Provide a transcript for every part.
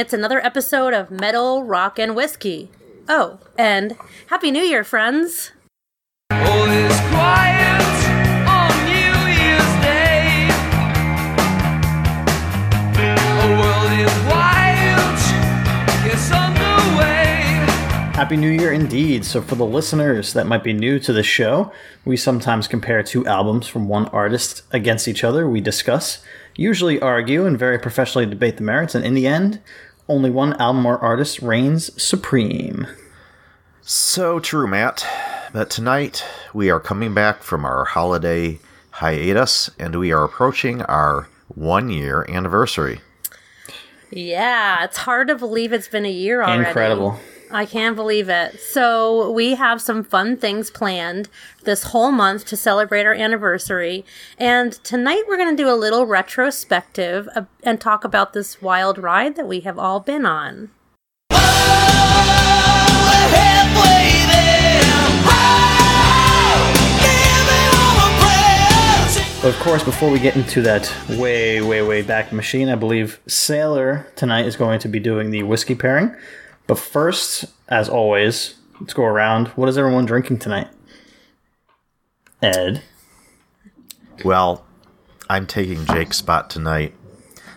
it's another episode of Metal, Rock, and Whiskey. Oh, and Happy New Year, friends! All is quiet on New Year's Day. The world is wild, it's underway. Happy New Year indeed. So, for the listeners that might be new to the show, we sometimes compare two albums from one artist against each other. We discuss, usually argue, and very professionally debate the merits, and in the end, only one album or artist reigns supreme. So true, Matt. But tonight we are coming back from our holiday hiatus and we are approaching our one year anniversary. Yeah, it's hard to believe it's been a year already. Incredible. I can't believe it. So, we have some fun things planned this whole month to celebrate our anniversary. And tonight we're going to do a little retrospective and talk about this wild ride that we have all been on. Of course, before we get into that way, way, way back machine, I believe Sailor tonight is going to be doing the whiskey pairing. But first, as always, let's go around. What is everyone drinking tonight? Ed. Well, I'm taking Jake's spot tonight.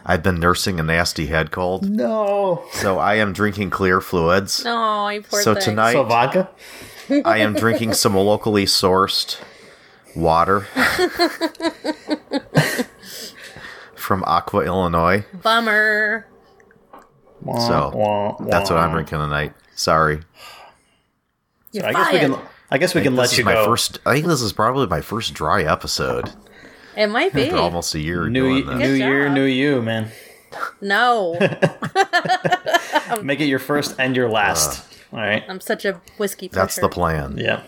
I've been nursing a nasty head cold, No. so I am drinking clear fluids. Oh, you poor So thing. tonight So vodka? I am drinking some locally sourced water from Aqua, Illinois. Bummer. So Wah, that's what I'm drinking tonight. Sorry. You're I guess we can. I guess we I can let this you is my go. first. I think this is probably my first dry episode It might be. after almost a year New doing this. New year, new you, man. No, Make it your first and your last. Uh. All right. I'm such a whiskey. That's the plan. Yeah.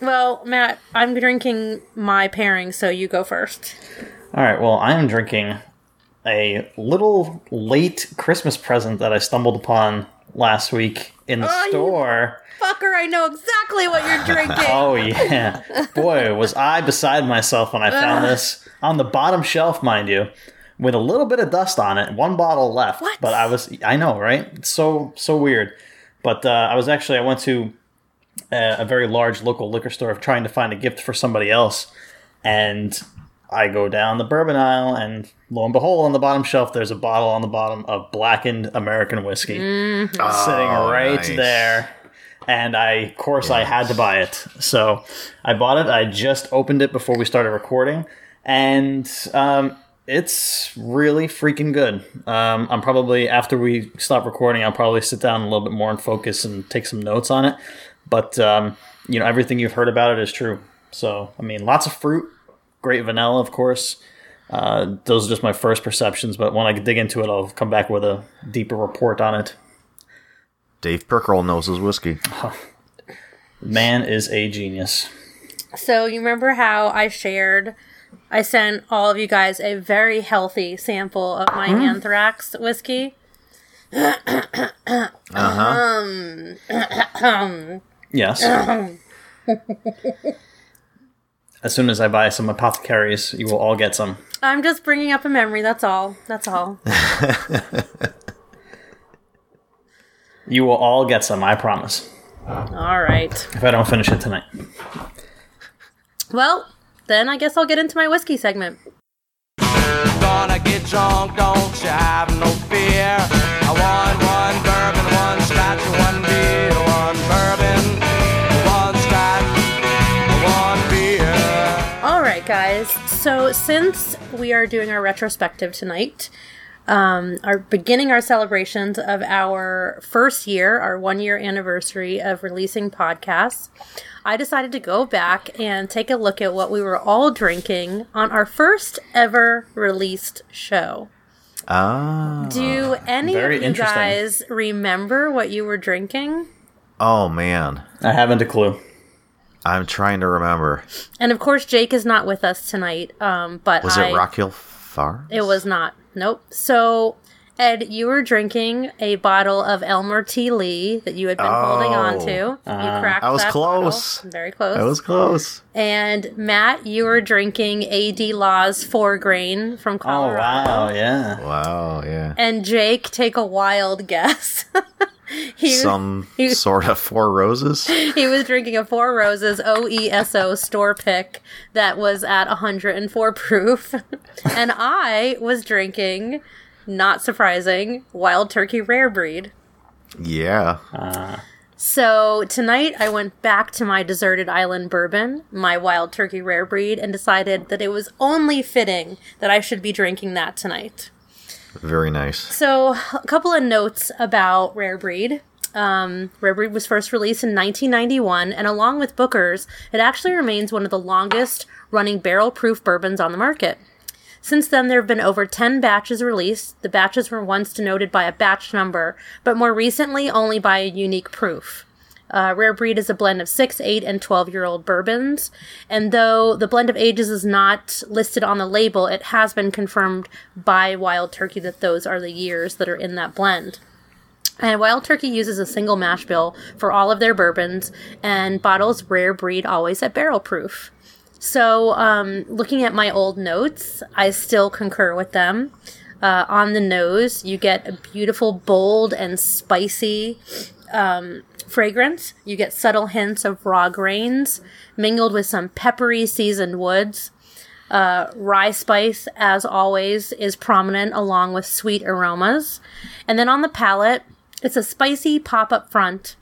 Well, Matt, I'm drinking my pairing, so you go first. All right. Well, I am drinking a little late Christmas present that I stumbled upon last week in the Oh, store. Fucker, I know exactly what you're drinking. Oh yeah, boy, was I beside myself when I found this on the bottom shelf, mind you, with a little bit of dust on it. One bottle left, What? but I was, I know, right? It's so so weird. But uh, I was actually, I went to a, a very large local liquor store of trying to find a gift for somebody else, and I go down the bourbon aisle, and lo and behold, on the bottom shelf, there's a bottle on the bottom of blackened American whiskey sitting Oh, right nice. there. And I, of course, I had to buy it. So I bought it. I just opened it before we started recording, and um, it's really freaking good. Um, I'm probably after we stop recording, I'll probably sit down a little bit more and focus and take some notes on it. But um, you know, everything you've heard about it is true. So I mean, lots of fruit, great vanilla, of course. Uh, those are just my first perceptions, but when I dig into it, I'll come back with a deeper report on it. Dave Pickerell knows his whiskey. Man is a genius. So you remember how I shared? I sent all of you guys a very healthy sample of my anthrax whiskey. Uh huh. Yes. as soon as I buy some apothecaries, you will all get some. I'm just bringing up a memory. That's all. That's all. You will all get some, I promise. all right. If I don't finish it tonight. Well, then I guess I'll get into my whiskey segment. Gonna get drunk, don't you have no fear. I want So since we are doing our retrospective tonight, um, are beginning our celebrations of our first year, our one year anniversary of releasing podcasts, I decided to go back and take a look at what we were all drinking on our first ever released show. Ah. Do any of you guys remember what you were drinking? Oh man, I haven't a clue. I'm trying to remember. And of course, Jake is not with us tonight. Um, but Was I, it Rock Hill Farm? It was not. Nope. So Ed, you were drinking a bottle of Elmer T. Lee that you had been holding on to. You cracked I was that close. bottle. Very close. That was close. and Matt, you were drinking A.D. Laws Four Grain from Colorado. Oh Colorado. wow, yeah. Wow, yeah. And Jake, take a wild guess. he, Some he- sort of four roses. he was drinking a Four Roses OESO store pick that was at 104 proof. and I was drinking, not surprising, Wild Turkey Rare Breed. Yeah. So tonight I went back to my deserted island bourbon, my wild turkey rare breed, and decided that it was only fitting that I should be drinking that tonight. Very nice. So, a couple of notes about Rare Breed. Um, Rare Breed was first released in 1991, and along with Booker's, it actually remains one of the longest running barrel proof bourbons on the market. Since then, there have been over 10 batches released. The batches were once denoted by a batch number, but more recently only by a unique proof. Uh, Rare Breed is a blend of 6, 8, and 12 year old bourbons. And though the blend of ages is not listed on the label, it has been confirmed by Wild Turkey that those are the years that are in that blend. And Wild Turkey uses a single mash bill for all of their bourbons and bottles Rare Breed always at barrel proof. So, um, looking at my old notes, I still concur with them. Uh, on the nose, you get a beautiful, bold, and spicy um, fragrance. You get subtle hints of raw grains mingled with some peppery seasoned woods. Uh, rye spice, as always, is prominent along with sweet aromas. And then on the palate, it's a spicy pop up front.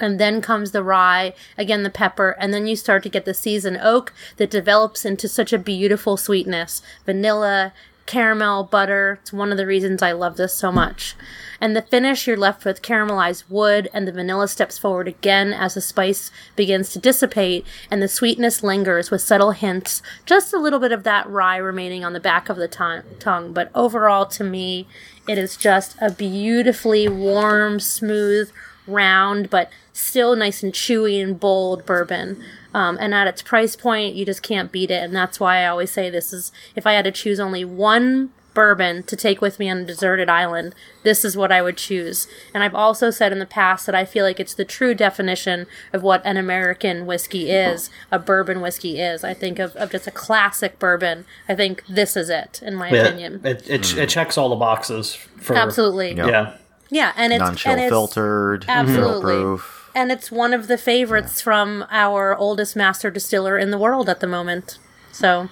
And then comes the rye, again the pepper, and then you start to get the seasoned oak that develops into such a beautiful sweetness. Vanilla, caramel, butter. It's one of the reasons I love this so much. And the finish, you're left with caramelized wood, and the vanilla steps forward again as the spice begins to dissipate, and the sweetness lingers with subtle hints, just a little bit of that rye remaining on the back of the ton- tongue. But overall, to me, it is just a beautifully warm, smooth, round, but still nice and chewy and bold bourbon. Um, and at its price point, you just can't beat it. And that's why I always say this is if I had to choose only one bourbon to take with me on a deserted island, this is what I would choose. And I've also said in the past that I feel like it's the true definition of what an American whiskey is, a bourbon whiskey is. I think of, of just a classic bourbon. I think this is it, in my Yeah, opinion. it, it, it checks all the boxes for Absolutely. Yeah. Yeah. Yeah, and it's Non-chill and it's, filtered, Absolutely. proof. And it's one of the favorites from our oldest master distiller in the world at the moment. So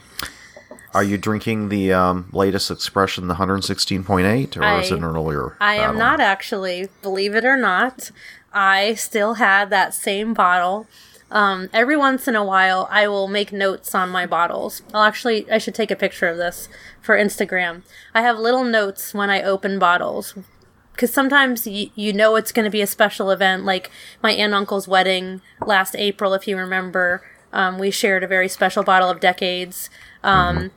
Are you drinking the um, latest expression, the 116.8, or is it an earlier? I am bottle? not actually, believe it or not. I still had that same bottle. Um, every once in a while, I will make notes on my bottles. I'll actually, I should take a picture of this for Instagram. I have little notes when I open bottles. Because sometimes you, you know it's going to be a special event, like my aunt uncle's wedding last April, if you remember. Um, we shared a very special bottle of Decades. Um,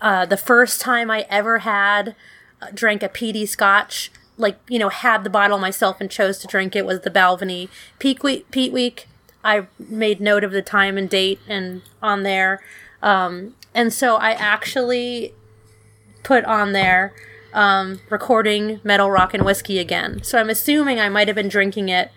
uh, the first time I ever had uh, drank a PD Scotch, like you know, had the bottle myself and chose to drink it was the Balvenie Peat Week. Peat Week. I made note of the time and date and on there, um, and so I actually put on there um, recording Metal Rock and Whiskey again. So I'm assuming I might have been drinking it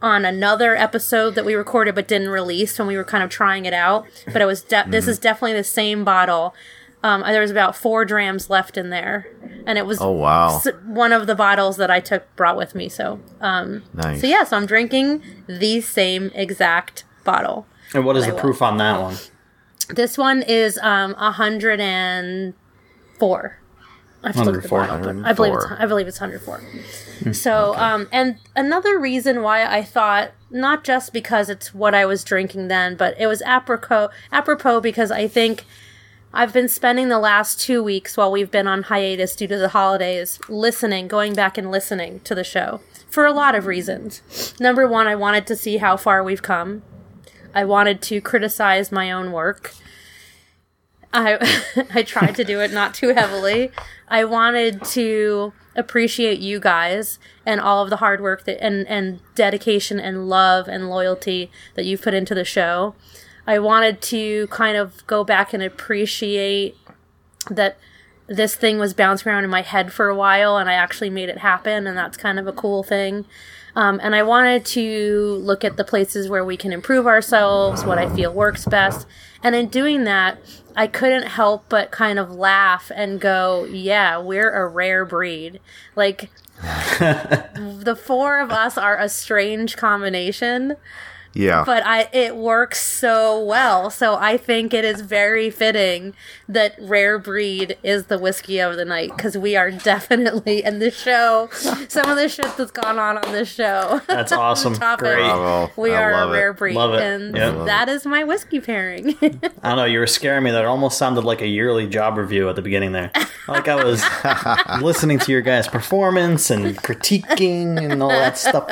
on another episode that we recorded but didn't release when we were kind of trying it out. But it was de- this is definitely the same bottle. Um, there was about four drams left in there, and it was Oh, wow. s- one of the bottles that I took brought with me. So, um, Nice. so yeah, so I'm drinking the same exact bottle. And what is the will. proof on that one? This one is um, 104. I have to look at the 104. bottle, I believe it's 104. I believe it's 104. So, um, and another reason why I thought not just because it's what I was drinking then, but it was apropos apropos because I think I've been spending the last two weeks while we've been on hiatus due to the holidays listening, going back and listening to the show for a lot of reasons. Number one, I wanted to see how far we've come. I wanted to criticize my own work. I I tried to do it not too heavily. I wanted to appreciate you guys and all of the hard work that and and dedication and love and loyalty that you've put into the show. I wanted to kind of go back and appreciate that this thing was bouncing around in my head for a while, and I actually made it happen, and that's kind of a cool thing. Um, and I wanted to look at the places where we can improve ourselves, what I feel works best. And in doing that, I couldn't help but kind of laugh and go, yeah, we're a rare breed. Like, the four of us are a strange combination Yeah. but I it works so well. So I think it is very fitting that Rare Breed is the whiskey of the night because we are definitely in the show. Some of the shit that's gone on on this show. That's awesome. Topic. Great. Bravo. We I are love a it. rare breed, Love it. and Yep. that is my whiskey pairing. I don't know. You were scaring me. That almost sounded like a yearly job review at the beginning there. Like I was listening to your guys' performance and critiquing and all that stuff.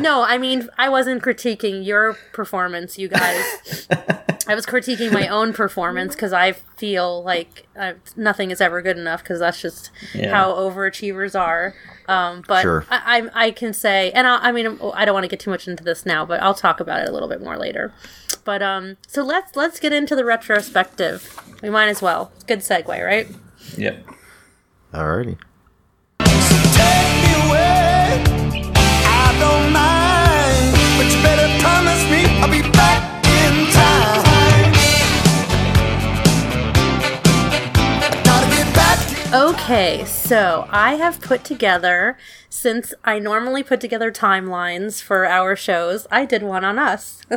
No, I mean I wasn't critiquing your performance, you guys. I was critiquing my own performance because I feel like uh, nothing is ever good enough because that's just Yeah. how overachievers are. Um, but Sure. I, I, I can say, and I, I mean, I don't want to get too much into this now, but I'll talk about it a little bit more later. But um, so let's let's get into the retrospective. We might as well. Good segue, right? Yep. Alrighty. Okay, so I have put together, since I normally put together timelines for our shows, I did one on us.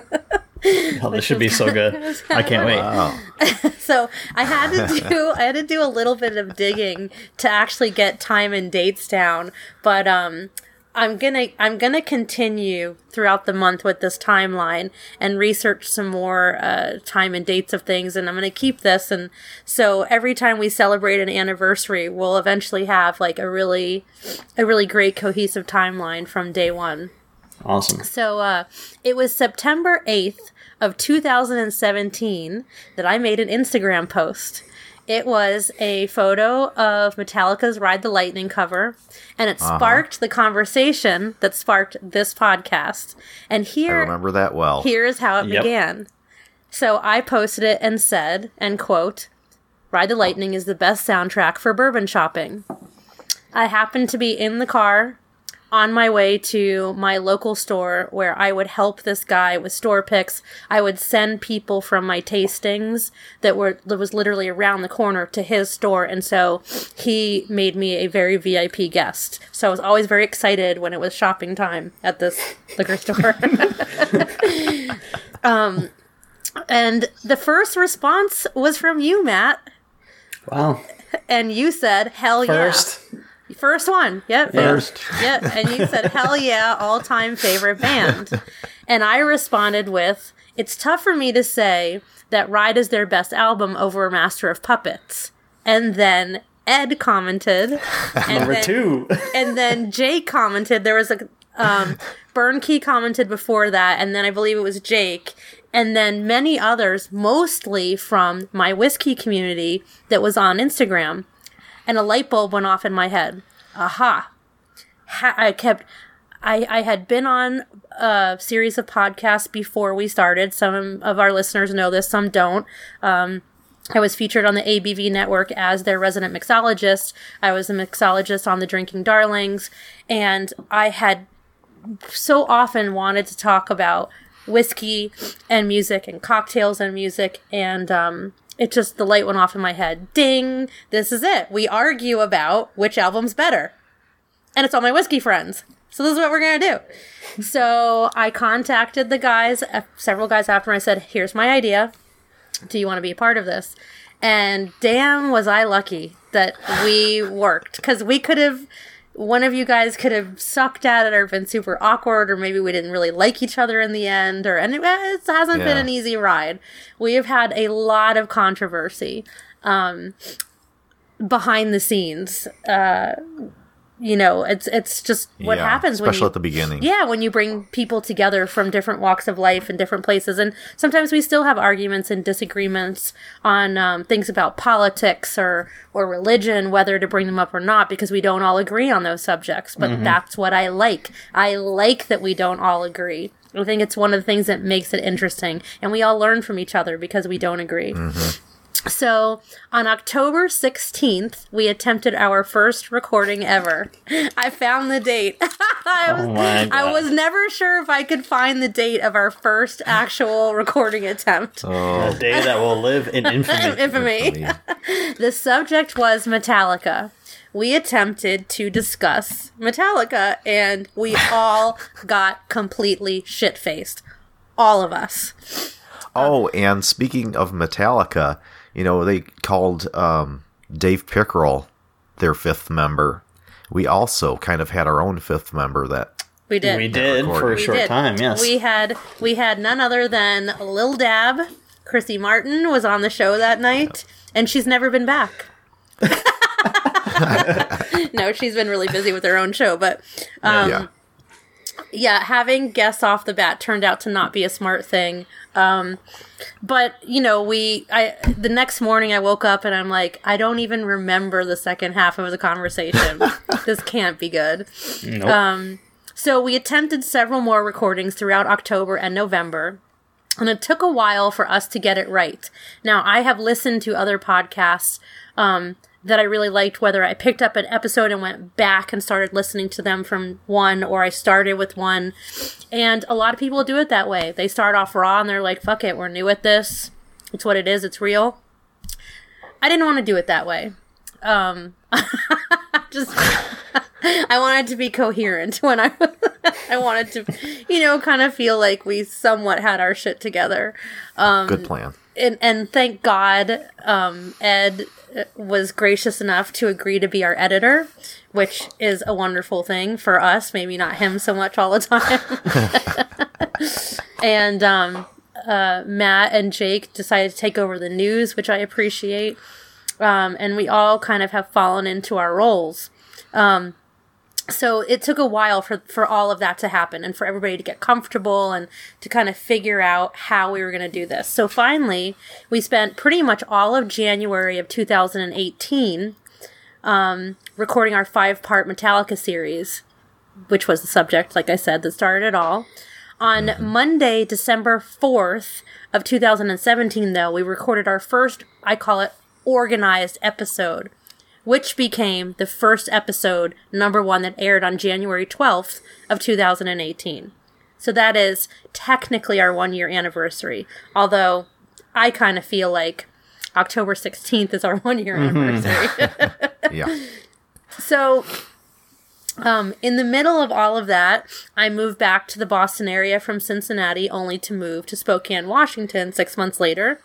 Oh, this should be so good. I can't wait. Wow. so I had to do I had to do a little bit of digging to actually get time and dates down, but um I'm gonna I'm gonna continue throughout the month with this timeline and research some more uh, time and dates of things, and I'm gonna keep this. And so every time we celebrate an anniversary, we'll eventually have like a really a really great cohesive timeline from day one. Awesome. So uh, it was September 8th of 2017 that I made an Instagram post. It was a photo of Metallica's Ride the Lightning cover, and it uh-huh. sparked the conversation that sparked this podcast. And here, I remember that well. here is how it Yep. began. So I posted it and said, and quote, Ride the Lightning is the best soundtrack for bourbon shopping. I happened to be in the car on my way to my local store where I would help this guy with store picks. I would send people from my tastings that were that was literally around the corner to his store and so he made me a very VIP guest. So I was always very excited when it was shopping time at this liquor store. um and the first response was from you, Matt, Wow. and you said, "Hell First. yeah!" First one, yep. First. Yep. And you said, hell yeah, all time favorite band. And I responded with, it's tough for me to say that Ride is their best album over Master of Puppets. And then Ed commented. And Number then, two. And then Jake commented. There was a, um, Burn Key commented before that. And then I believe it was Jake. And then many others, mostly from my whiskey community that was on Instagram and a light bulb went off in my head. Aha. Ha- I kept I, I had been on a series of podcasts before we started. Some of our listeners know this, some don't. Um, I was featured on the ABV network as their resident mixologist. I was a mixologist on the Drinking Darlings, and I had so often wanted to talk about whiskey and music and cocktails and music and um it just the light went off in my head. Ding! This is it. We argue about which album's better. And it's all my whiskey friends. So this is what we're gonna do. So i contacted the guys uh, several guys after i said here's my idea. Do you want to be a part of this? And damn was i lucky that we worked. Because we could have one of you guys could have sucked at it or been super awkward or maybe we didn't really like each other in the end or and it, it hasn't been an easy ride. We have had a lot of controversy um behind the scenes uh you know it's it's just what Yeah, happens when especially you, at the beginning. yeah, when you bring people together from different walks of life and different places, and sometimes we still have arguments and disagreements on um, things about politics or or religion, whether to bring them up or not, because we don't all agree on those subjects. But that's what I like. I like that we don't all agree. I think it's one of the things that makes it interesting, and we all learn from each other because we don't agree. So on October 16th, we attempted our first recording ever. I found the date. I, oh was, Oh my I was never sure if I could find the date of our first actual recording attempt. Oh. A day that will live in infamy. Infamy. The subject was Metallica. We attempted to discuss Metallica and we all got completely shit faced. All of us. Oh, and speaking of Metallica, you know, they called um, Dave Pickerell their fifth member. We also kind of had our own fifth member that We did. we did for a We short did. time, yes. We had we had none other than Lil Dab. Chrissy Martin was on the show that night, and she's never been back. no, she's been really busy with her own show, but um, yeah. Yeah, having guests off the bat turned out to not be a smart thing. Um, but you know, we I the next morning I woke up and I'm like, I don't even remember the second half of the conversation. this can't be good. Nope. Um, So we attempted several more recordings throughout October and November. And it took a while for us to get it right. Now, I have listened to other podcasts um, that I really liked, whether I picked up an episode and went back and started listening to them from one, or I started with one. And a lot of people do it that way. They start off raw and they're like, fuck it, we're new at this. It's what it is, it's real. I didn't want to do it that way. Um, just I wanted to be coherent when I I wanted to, you know, kind of feel like we somewhat had our shit together. Um, Good plan. And and thank God, um, Ed was gracious enough to agree to be our editor, which is a wonderful thing for us. Maybe not him so much all the time. and um, uh, Matt and Jake decided to take over the news, which I appreciate. Um, and we all kind of have fallen into our roles. Um, so it took a while for for all of that to happen and for everybody to get comfortable and to kind of figure out how we were going to do this. So finally, we spent pretty much all of January of 2018 um, recording our five part Metallica series, which was the subject, like I said, that started it all. On Monday, December 4th of 2017, though, we recorded our first, I call it, organized episode which became the first episode, number one, that aired on January 12th of 2018. So that is technically our one year anniversary. Although I kind of feel like October 16th is our one year anniversary. Yeah. so um, in the middle of all of that, I moved back to the Boston area from Cincinnati, only to move to Spokane, Washington six months later.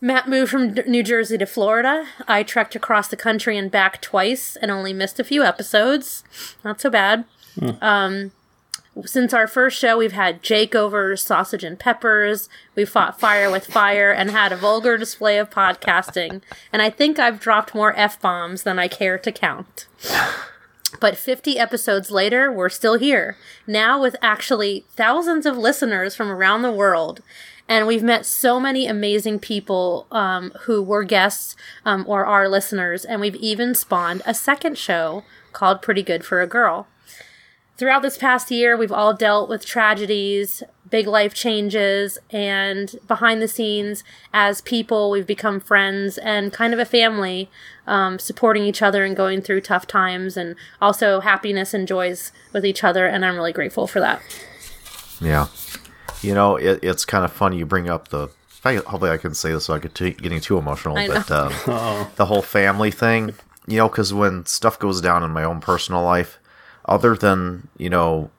Matt moved from New Jersey to Florida. I trekked across the country and back twice and only missed a few episodes. Not so bad. Um, since our first show, we've had Jake over sausage and peppers. We fought fire with fire and had a vulgar display of podcasting. And I think I've dropped more F bombs than I care to count. But 50 episodes later, we're still here. Now with actually thousands of listeners from around the world. And we've met so many amazing people um, who were guests um, or are listeners. And we've even spawned a second show called Pretty Good for a Girl. Throughout this past year, we've all dealt with tragedies, big life changes, and behind the scenes, as people, we've become friends and kind of a family, um, supporting each other and going through tough times, and also happiness and joys with each other. And I'm really grateful for that. Yeah. You know, it, it's kind of funny you bring up the. if I- Hopefully, I can say this without get getting too emotional. I but um, the whole family thing, you know, because when stuff goes down in my own personal life, other than you know,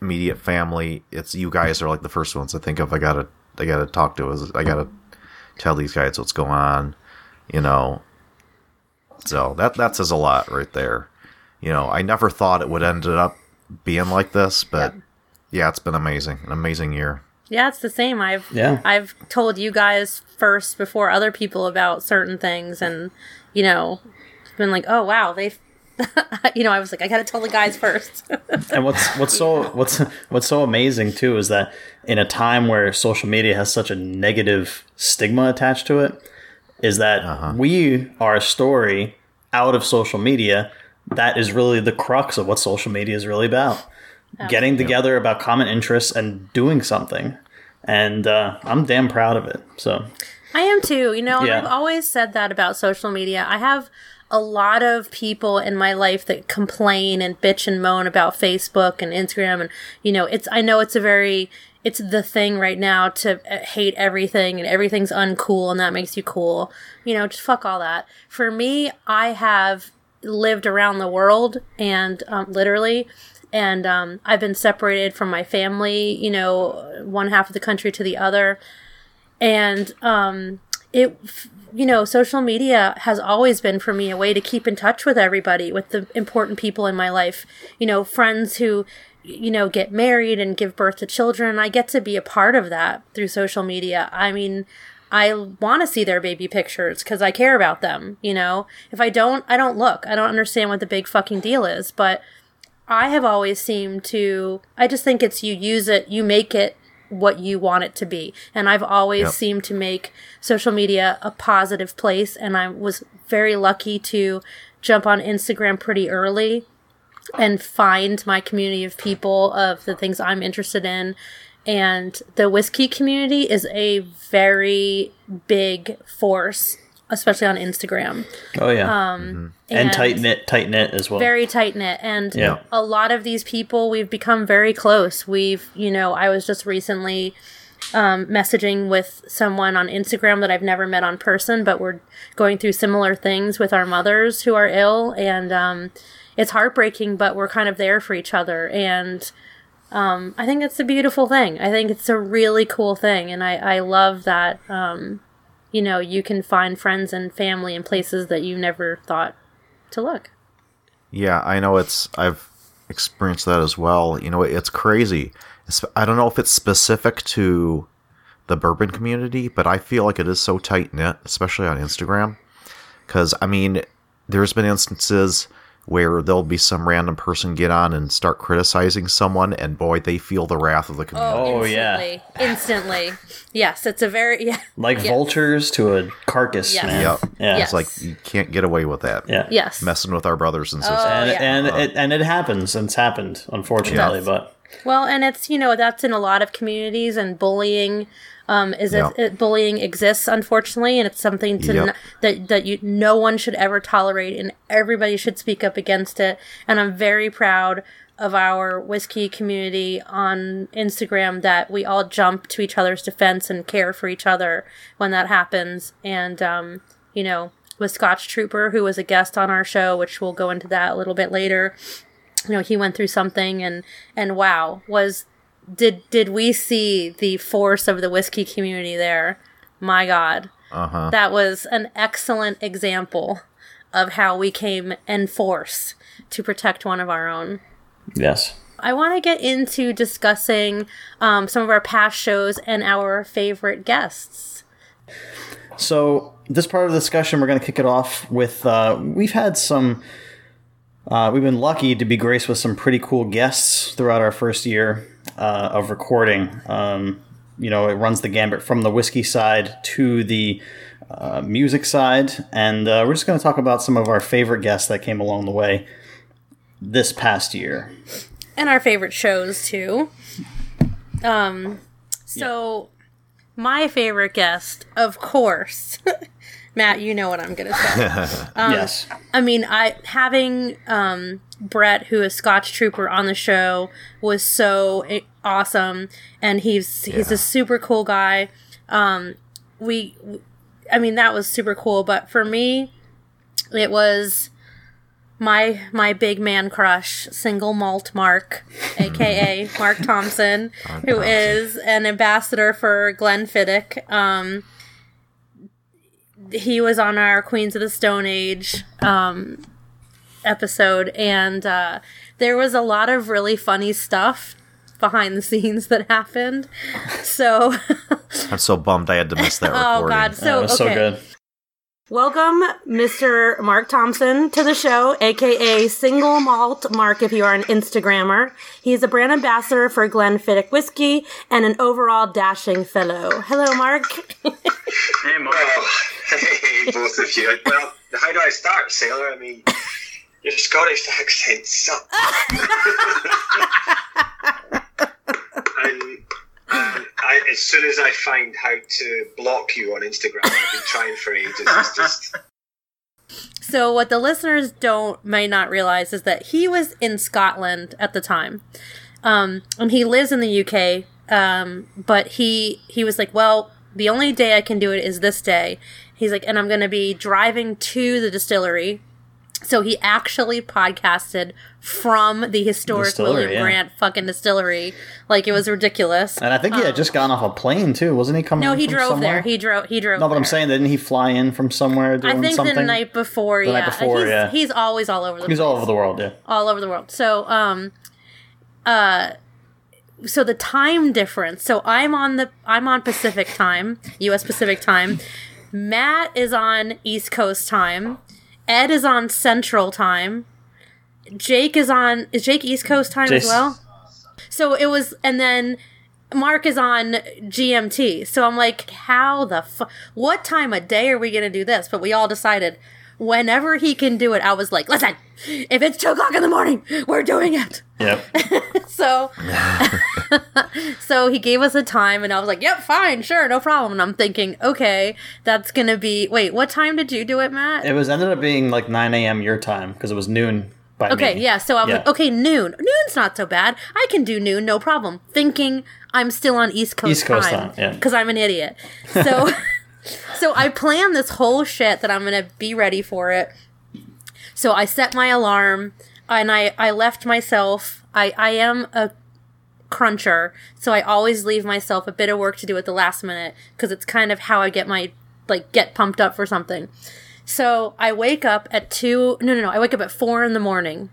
immediate family, it's you guys are like the first ones I think of. I gotta, I gotta talk to. Is I gotta tell these guys what's going on. You know, so that that says a lot right there. You know, I never thought it would end up being like this, but yeah, it's been amazing, an amazing year. Yeah, it's the same. I've Yeah. I've told you guys first before other people about certain things, and you know, been like, oh wow, they've. you know, I was like, I gotta tell the guys first. and what's what's so what's what's so amazing too is that in a time where social media has such a negative stigma attached to it is that we are a story out of social media that is really the crux of what social media is really about getting together about common interests and doing something and uh, i'm damn proud of it so I am too. You know, Yeah. I've always said that about social media. I have a lot of people in my life that complain and bitch and moan about Facebook and Instagram and you know, it's I know it's a very it's the thing right now to uh, hate everything and everything's uncool and that makes you cool. You know, just fuck all that. For me, I have lived around the world and um, literally and um, I've been separated from my family, you know, one half of the country to the other and um it you know social media has always been for me a way to keep in touch with everybody with the important people in my life. You know friends who you know get married and give birth to children. I get to be a part of that through social media. I mean i want to see their baby pictures because i care about them you know? If i don't i don't look. I don't understand what the big fucking deal is but I have always seemed to, I just think it's you use it, you make it what you want it to be. And I've always Yep. seemed to make social media a positive place. And I was very lucky to jump on Instagram pretty early and find my community of people of the things I'm interested in. And the whiskey community is a very big force, especially on Instagram. Oh yeah, Um, and, and- tight knit, tight knit as well. very tight knit. And Yeah. a lot of these people we've become very close. We've you know i was just recently um, messaging with someone on instagram that i've never met on person but we're going through similar things with our mothers who are ill. And um, it's heartbreaking but we're kind of there for each other. And um, i think it's a beautiful thing. I think it's a really cool thing. And i, I love that um, you know you can find friends and family in places that you never thought to look Yeah, I know it's. I've experienced that as well. You know, it's crazy. It's, I don't know if it's specific to the bourbon community, but I feel like it is so tight knit, especially on Instagram. Because I mean, there's been instances where there'll be some random person get on and start criticizing someone, and boy, they feel the wrath of the oh, community. Oh, yeah. instantly, Instantly. Yes, it's a very yeah. like yes. vultures to a carcass, Yes. man. Yep. Yeah. Yes. It's like you can't get away with that. Yeah. Yes. Messing with our brothers and oh, sisters. And, Oh, yeah. and uh, it and it happens. and It's happened, unfortunately. Yes. But Well, and it's you know that's in a lot of communities, and bullying um, is Yeah. it, it, bullying exists unfortunately, and it's something to Yep. n- that that you no one should ever tolerate, and everybody should speak up against it. And I'm very proud of our whiskey community on Instagram that we all jump to each other's defense and care for each other when that happens. And um, you know, with Scotch Trooper, who was a guest on our show, which we'll go into that a little bit later you know he went through something and and wow was did did we see the force of the whiskey community there my god Uh-huh. that was an excellent example of how we came in force to protect one of our own yes, I want to get into discussing um, some of our past shows and our favorite guests. So this part of the discussion, we're going to kick it off with. Uh, we've had some. Uh, we've been lucky to be graced with some pretty cool guests throughout our first year uh, of recording. Um, you know, it runs the gambit from the whiskey side to the uh, music side, and uh, we're just going to talk about some of our favorite guests that came along the way this past year. and our favorite shows too. Um, so my favorite guest, of course, Matt. You know what I'm gonna say. yes, I mean, I having um, Brett, who is Scotch Trooper, on the show was so awesome, and he's he's Yeah. a super cool guy. Um, we, I mean, that was super cool. But for me, it was my my big man crush, single malt Mark, aka Mark Thompson, who Thompson. is an ambassador for Glenfiddich. Um, he was on our Queens of the Stone Age um, episode, and uh, there was a lot of really funny stuff behind the scenes that happened. So, I'm so bummed I had to miss that oh god, so was okay. so good. Welcome, Mr. Mark Thompson, to the show, aka Single Malt Mark if you are an Instagrammer. He's a brand ambassador for Glenfiddich Whiskey and an overall dashing fellow. Hello, Mark. Hey, Mark. Well, hey, both of you. Well, how do I start, Sailor? I mean, your Scottish accent sucks. and, and I, as soon as I find how to block you on Instagram, I've been trying for ages. It's just So what the listeners don't may not realize is that he was in Scotland at the time, um, and he lives in the UK. Um, but he he was like, well, the only day I can do it is this day. He's like, and I'm going to be driving to the distillery. So he actually podcasted from the historic Distillery, William yeah. Grant fucking distillery. Like it was ridiculous. And I think he had just gotten off a plane too, wasn't he? Coming? No, he drove somewhere? there. He drove. He drove. no, but I'm there. saying, didn't he fly in from somewhere doing I think something? the night before. The yeah, night before, he's, yeah. he's always all over the. World. He's all over the world, yeah. all over the world. So, um, uh, so the time difference. So I'm on the I'm on Pacific time, U.S. Pacific time. Matt is on East Coast time. Ed is on Central time. Jake is on is Jake East Coast time as well. So it was, and then Mark is on GMT. So I'm like, how the? What time of day are we gonna do this? But we all decided whenever he can do it. I was like, listen, if it's two o'clock in the morning, we're doing it. Yep. So, so he gave us a time, and I was like, "Yep, fine, sure, no problem." And I'm thinking, okay, that's gonna be. Wait, what time did you do it, Matt? it was ended up being like 9 a.m. your time because it was noon by Okay, me. yeah. So I was Yeah. like, okay, noon. Noon's not so bad. I can do noon, no problem. Thinking I'm still on East Coast East Coast time time, yeah. because I'm an idiot. So, so I plan this whole shit that I'm gonna be ready for it. So I set my alarm and I I left myself. I I am a cruncher, so I always leave myself a bit of work to do at the last minute because it's kind of how I get my like get pumped up for something. So I wake up at two. No, no, no. I wake up at four in the morning,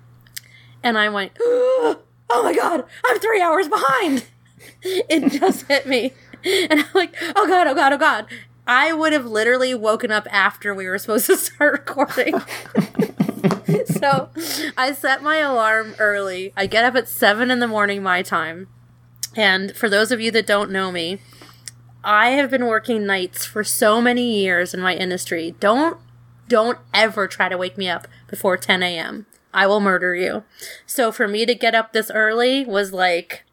and I went, "Oh my god, I'm three hours behind." It just hit me, and I'm like, "Oh god, oh god, oh god." I would have literally woken up after we were supposed to start recording. so I set my alarm early. I get up at seven in the morning, my time. And for those of you that don't know me, I have been working nights for so many years in my industry. Don't don't ever try to wake me up before 10 a.m. I will murder you. So for me to get up this early was like,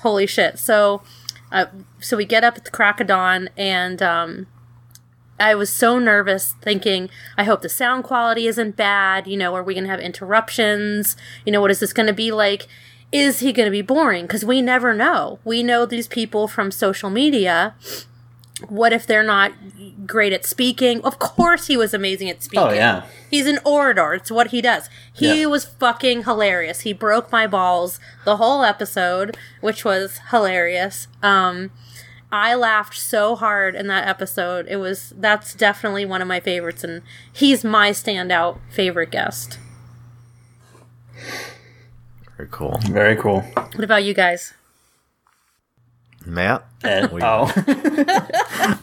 holy shit. So, uh, so we get up at the crack of dawn, and um, I was so nervous, thinking, I hope the sound quality isn't bad. You know, are we gonna have interruptions? You know, what is this gonna be like? Is he gonna be boring? Because we never know. We know these people from social media what if they're not great at speaking? Of course, he was amazing at speaking. Oh, yeah. He's an orator. It's what he does. He Yeah. was fucking hilarious. He broke my balls the whole episode, which was hilarious. Um, I laughed so hard in that episode. It was that's definitely one of my favorites, and he's my standout favorite guest. Very cool. Very cool. What about you guys? Matt? And, What do you- oh.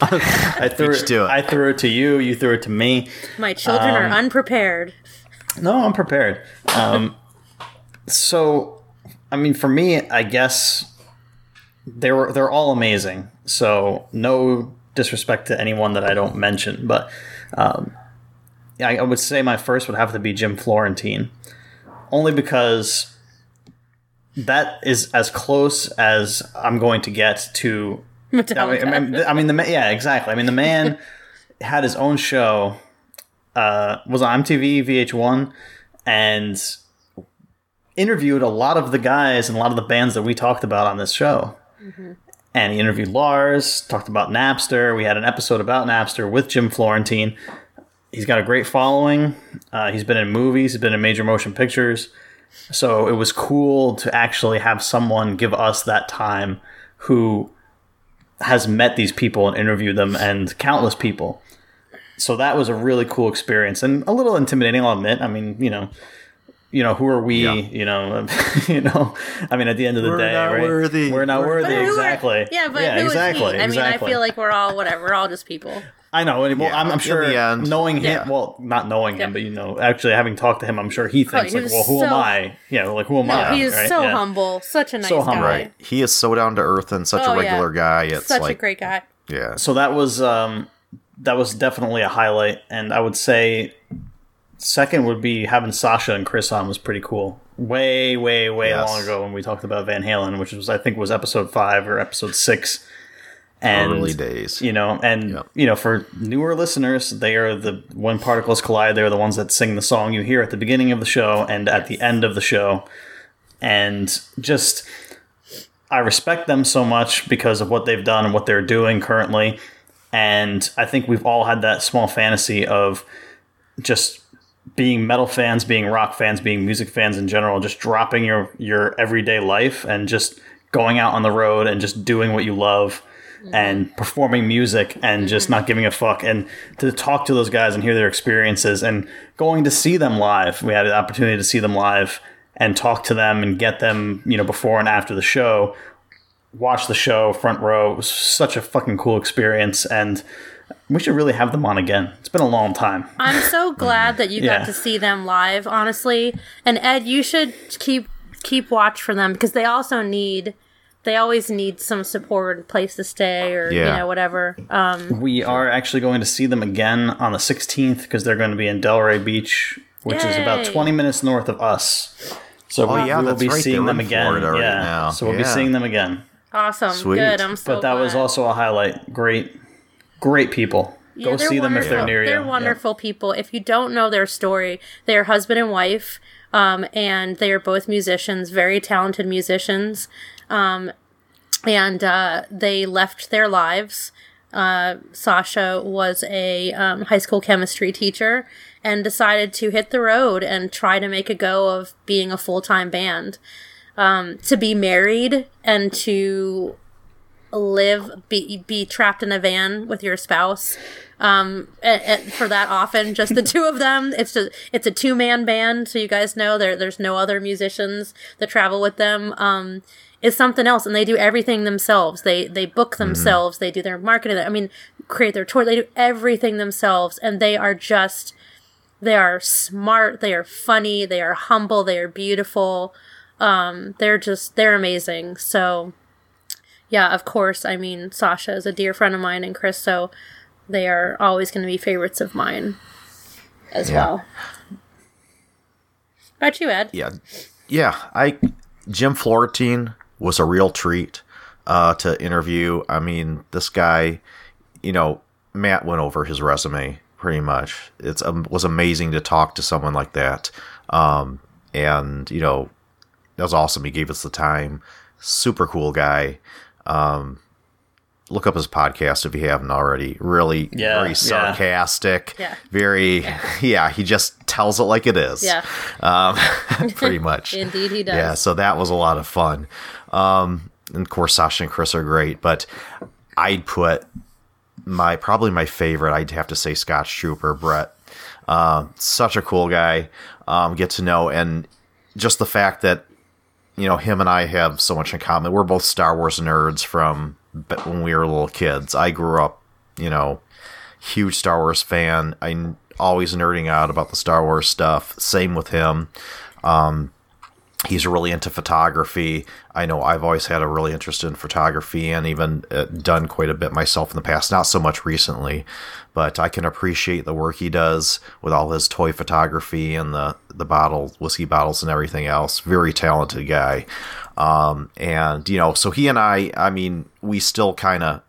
I threw Beat you to it. I threw it to you. You threw it to me. My children are Um, unprepared. No, I'm prepared. Um, so, I mean, for me, I guess they were they're all amazing. So, no disrespect to anyone that I don't mention, but um, I, I would say my first would have to be Jim Florentine, only because that is as close as I'm going to get to I Metallica. I mean, I mean, the yeah, exactly. I mean, the man had his own show. Uh, was on MTV, VH1, and interviewed a lot of the guys and a lot of the bands that we talked about on this show. And he interviewed Lars, talked about Napster. We had an episode about Napster with Jim Florentine. He's got a great following. Uh, he's been in movies. He's been in major motion pictures. So it was cool to actually have someone give us that time who has met these people and interviewed them and countless people. So that was a really cool experience and a little intimidating, I'll admit. I mean, you know, you know, who are we? Yeah. You know, you know. I mean, at the end of the We're day, not right? worthy. We're not We're- worthy. But are- Exactly. yeah, but yeah, who is exactly. he? I mean, exactly. I feel like we're all whatever. We're all just people. I know. and, Well, Yeah, I'm, I'm sure knowing him, Yeah. well, not knowing him, but you know, actually having talked to him, I'm sure he thinks he like, well, who am I? Yeah, like who am No, I? he is right? so Yeah. humble, such a nice So humble. guy. Right. He is so down to earth and such Oh, a yeah. regular guy. It's Such like, a great guy. yeah. So that was um, that was definitely a highlight, and I would say second would be having Sasha and Chris on was pretty cool. Way, way, way Yes. long ago when we talked about Van Halen, which was I think was episode five or episode six, And Early days. you know, and Yep. you know, for newer listeners, they are the when particles collide. They're the ones that sing the song you hear at the beginning of the show and at the end of the show, and just I respect them so much because of what they've done and what they're doing currently, and I think we've all had that small fantasy of just being metal fans, being rock fans, being music fans in general, just dropping your your everyday life and just going out on the road and just doing what you love mm-hmm. and performing music and mm-hmm. just not giving a fuck and to talk to those guys and hear their experiences and going to see them live. We had an opportunity to see them live and talk to them and get them, you know, before and after the show. Watch the show front row. It was such a fucking cool experience and we should really have them on again. It's been a long time. I'm so glad that you Yeah. got to see them live, honestly. And Ed, you should keep keep watch for them because they also need they always need some support, a place to stay, or you know whatever. Um, We are actually going to see them again on the 16th because they're going to be in Delray Beach, which is about 20 minutes north of us. So Oh, we, yeah, we will be right. seeing They're them again. Florida right yeah, now. so we'll be seeing them again. awesome, Sweet. good. I'm so. But that was also a highlight. Great, great people. Yeah, Go see them if they're near you. They're Yeah. wonderful people. If you don't know their story, they are husband and wife, um, and they are both musicians, very talented musicians. Um, and uh, they left their lives. Uh, Sasha was a um, high school chemistry teacher and decided to hit the road and try to make a go of being a full time band. Um, to be married and to live be be trapped in a van with your spouse um and, and for that often just the two of them. It's just it's a two man band so you guys know there there's no other musicians that travel with them um is something else and they do everything themselves. They they book themselves they do their marketing i mean create their tour they do everything themselves and they are just they are smart they are funny they are humble they are beautiful um they're just they're amazing. So yeah, of course. I mean, Sasha is a dear friend of mine, and Chris, so they are always going to be favorites of mine as Yeah. well. How about you, Ed? yeah, yeah. I Jim Florentine was a real treat uh, to interview. I mean, this guy, you know, Matt went over his resume pretty much. It's um, was amazing to talk to someone like that, um, and you know, that was awesome. He gave us the time. Super cool guy. Um, look up his podcast if you haven't already. Really, Yeah, very sarcastic. Yeah. Very, yeah. He just tells it like it is Yeah, um, pretty much. indeed he does. Yeah, so that was a lot of fun. Um, and of course, Sasha and Chris are great, but I'd put my probably my favorite. I'd have to say Scotch Trooper Brett. Uh, such a cool guy. Um, get to know and just the fact that you know him and I have so much in common. We're both Star Wars nerds from when we were little kids. I grew up, you know, huge Star Wars fan. I'm always nerding out about the Star Wars stuff. Same with him. Um, he's really into photography. I know I've always had a really interest in photography and even uh, done quite a bit myself in the past. Not so much recently, but I can appreciate the work he does with all his toy photography and the the bottle whiskey bottles and everything else. Very talented guy. Um, and you know, so he and I, I mean, we still kind of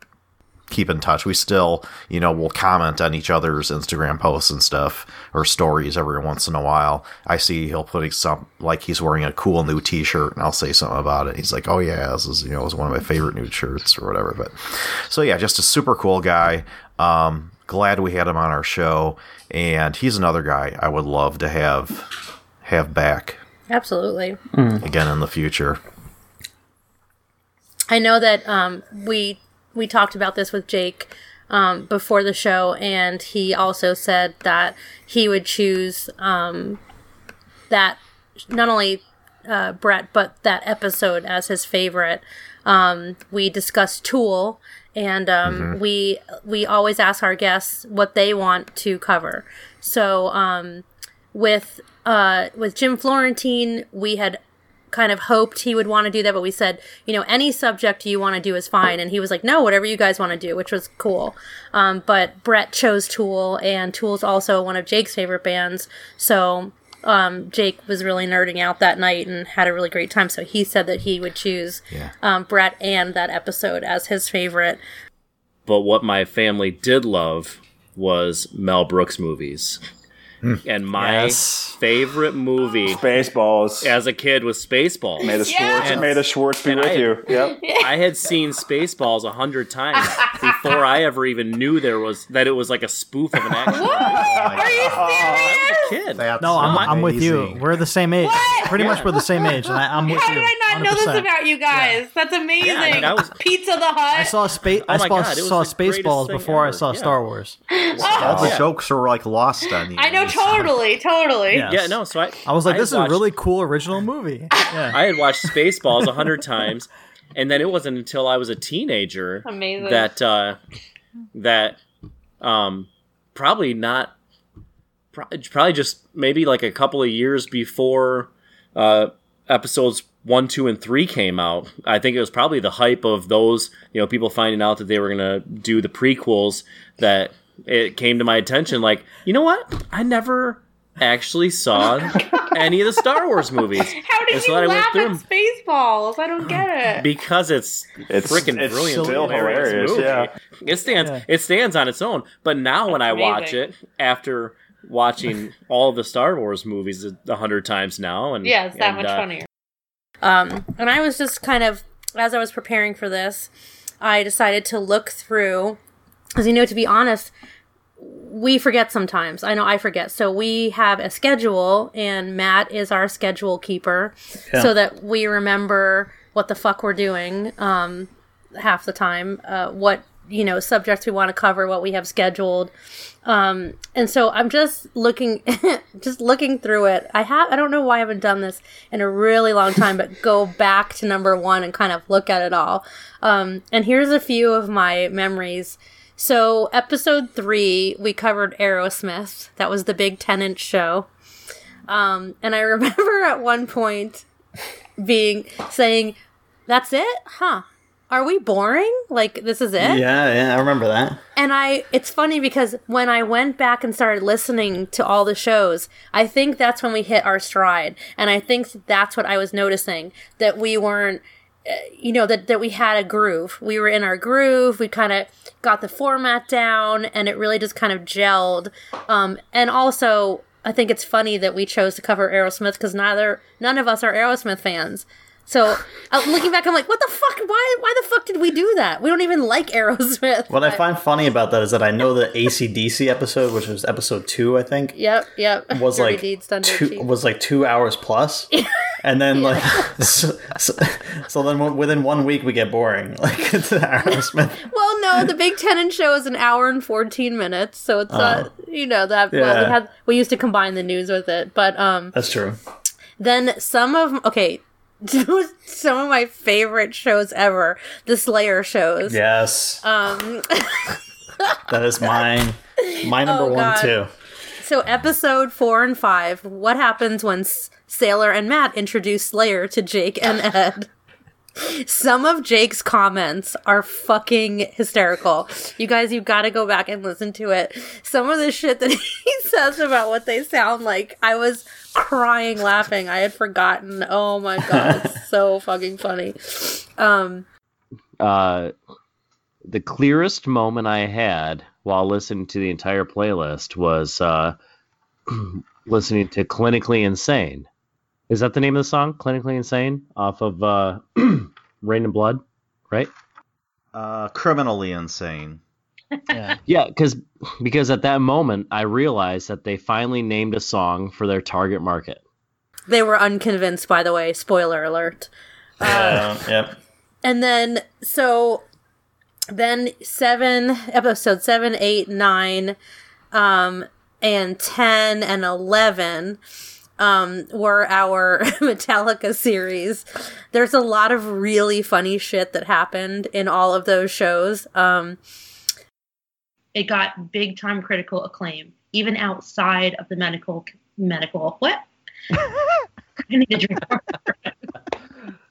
keep in touch. We still, you know, will comment on each other's Instagram posts and stuff or stories every once in a while. I see he'll put some like he's wearing a cool new T-shirt, and I'll say something about it. He's like, "Oh yeah, this is you know, it was one of my favorite new shirts or whatever." But so yeah, just a super cool guy. Um, glad we had him on our show, and he's another guy I would love to have have back Absolutely. again in the future. I know that um, we we talked about this with Jake um, before the show, and he also said that he would choose um, that not only uh, Brett but that episode as his favorite. Um, we discussed Tool, and um, we we always ask our guests what they want to cover. So um, with uh, with Jim Florentine, we had kind of hoped he would want to do that, but we said, you know, any subject you want to do is fine. And he was like, no, whatever you guys want to do, which was cool. Um, but Brett chose Tool, and Tool's also one of Jake's favorite bands. So um, Jake was really nerding out that night and had a really great time. So he said that he would choose Yeah. um, Brett and that episode as his favorite. but what my family did love was Mel Brooks movies. Hmm. And my Yes. favorite movie Spaceballs, as a kid was Spaceballs. May the Schwartz, And- may the Schwartz be and with I- you. Yep. I had seen Spaceballs a hundred times before I ever even knew there was that it was like a spoof of an action. What? Are you oh. serious? Kid. That's No, I'm, I'm with you. We're the same age. What? Pretty much we're the same age, and I, I'm with How you. did I not know this about you guys? That's amazing. Yeah, I mean, I was- Pizza the Hut. I saw space. I Oh my saw, God, saw Spaceballs thing before I saw Yeah. Star Wars. All the Yeah. jokes are like lost on you. I know totally, totally. Yeah. Yeah, no. So I, I was like, had this is a really cool original movie. Yeah. I had watched Spaceballs a hundred times, and then it wasn't until I was a teenager Amazing. that uh, that um, probably not pro- probably just maybe like a couple of years before uh, episodes one, two, and three came out. I think it was probably the hype of those, you know, people finding out that they were gonna do the prequels that it came to my attention. Like, you know what? I never actually saw any of the Star Wars movies. How did And so you I went laugh through at 'em. Spaceballs? I don't get it. because it's It's- freaking it's brilliant, still hilarious, yeah. It stands Yeah. it stands on its own. But now when I That's watch it after watching all the Star Wars movies a a hundred times now, and yeah, it's that and, much uh, funnier. Um, and I was just kind of, as I was preparing for this, I decided to look through, because you know, to be honest, we forget sometimes. I know I forget. So we have a schedule, and Matt is our schedule keeper, so that we remember what the fuck we're doing um, half the time, uh, what you know subjects we want to cover, what we have scheduled. Um, and so I'm just looking, just looking through it. I have, I don't know why I haven't done this in a really long time, but go back to number one and kind of look at it all. Um, and here's a few of my memories. So episode three, we covered Aerosmith. That was the big 10 inch show. Um, and I remember at one point being saying, that's it? Huh. Are we boring? Like, this is it? Yeah, yeah, I remember that. And I, it's funny because when I went back and started listening to all the shows, I think that's when we hit our stride. And I think that's what I was noticing that we weren't, uh, you know, that, that we had a groove. We were in our groove. We kind of got the format down and it really just kind of gelled. Um, and also, I think it's funny that we chose to cover Aerosmith because neither, none of us are Aerosmith fans. So uh, looking back, I'm like, what the fuck? Why? Why the fuck did we do that? We don't even like Aerosmith. What I find funny about that is that I know the ACDC episode, which was episode two, I think, Yep, yep. was Dirty like deeds two, cheap. was like two hours plus, and then like so, so, so then within one week we get boring. Like it's Aerosmith. Well, no, the Big Ten show is an hour and fourteen minutes, so it's uh, you know that. Well, we. Had we used to combine the news with it, but um, That's true. then some of okay, some of my favorite shows ever, the Slayer shows. Yes, Um, that is mine. My number Oh, one God. too. so episode four and five, what happens when S- Sailor and Matt introduce Slayer to Jake and Ed? Some of Jake's comments are fucking hysterical. You guys, you've got to go back and listen to it. Some of the shit that he says about what they sound like, I was crying laughing. I had forgotten. Oh my god, it's so fucking funny. Um, uh, the clearest moment I had while listening to the entire playlist was uh, listening to "Clinically Insane." Is that the name of the song? "Clinically Insane" off of uh, "Reign in Blood," right? Uh, criminally insane. Yeah, because because at that moment I realized that they finally named a song for their target market. they were unconvinced, by the way. Spoiler alert. Yeah, yep. And then so then seven episode seven, eight, nine, um, and ten and eleven um were our Metallica series. There's a lot of really funny shit that happened in all of those shows. Um it got big time critical acclaim, even outside of the medical medical what? I need to drink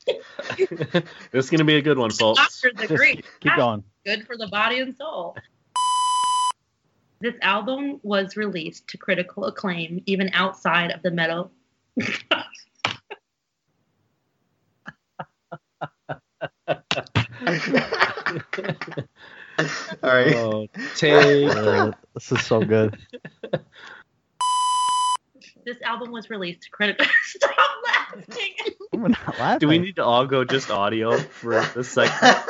this is gonna be a good one, folks. Doctor degree. Keep going. good for the body and soul. This album was released to critical acclaim even outside of the metal. All right. Oh, take. Uh, this is so good. This album was released. Credit. Stop laughing. I'm not laughing. Do we need to all go just audio for this segment? It's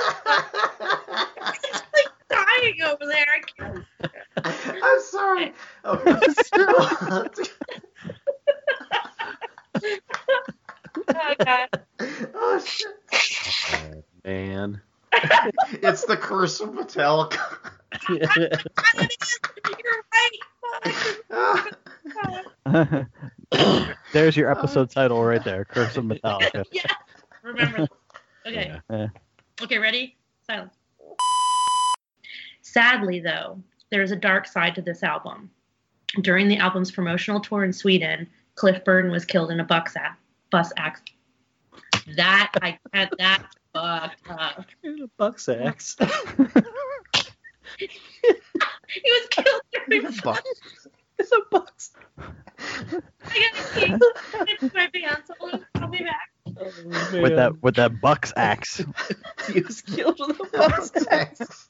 like dying over there. I can't. I'm sorry. Oh god. oh shit! Man. It's the curse of Metallica. There's your episode title right there. Curse of Metallica. yeah. Remember. Okay. Yeah. Okay, ready? Silence. Sadly, though, there is a dark side to this album. During the album's promotional tour in Sweden, Cliff Burton was killed in a bus, bus accident. That I had that fucked up. Buck axe. He was killed during the bus. It's a bucks. I gotta pee. My pants. I'll, I'll be back. Oh, with that with that Bucks axe. he was killed with a buck's axe.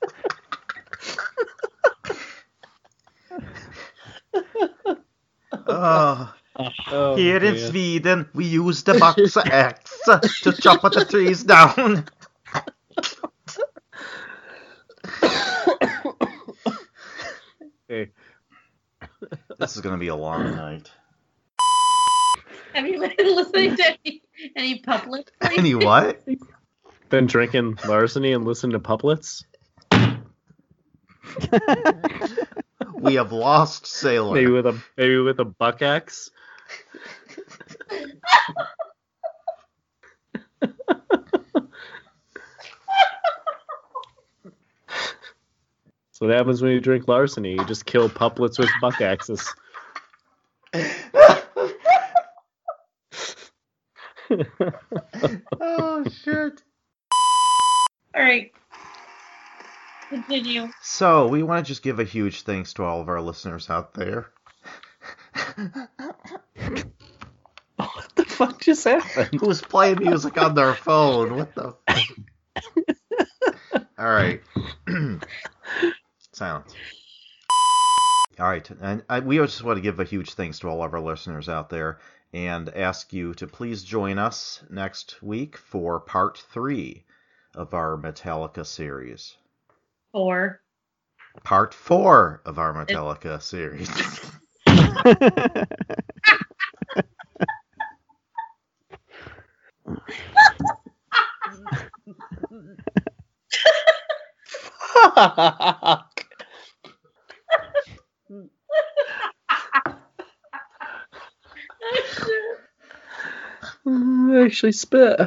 Oh, Oh, here in. Sweden, we use the box axe to chop the trees down. hey. This is gonna be a long night. Have you been listening to any, any public? Any what? Been drinking larceny and listening to puplets? We have lost Sailor. Maybe with a maybe with a buck axe. So what happens when you drink larceny? You just kill puplets with buck axes. oh shit. All right. Continue. So we want to just give a huge thanks to all of our listeners out there. what the fuck just happened? Who's playing music on their phone? What the? all right. Silence. All right, and I, we just want to give a huge thanks to all of our listeners out there, and ask you to please join us next week for part three of our Metallica series. Four. Part four of our Metallica series. Fuck. I actually spit.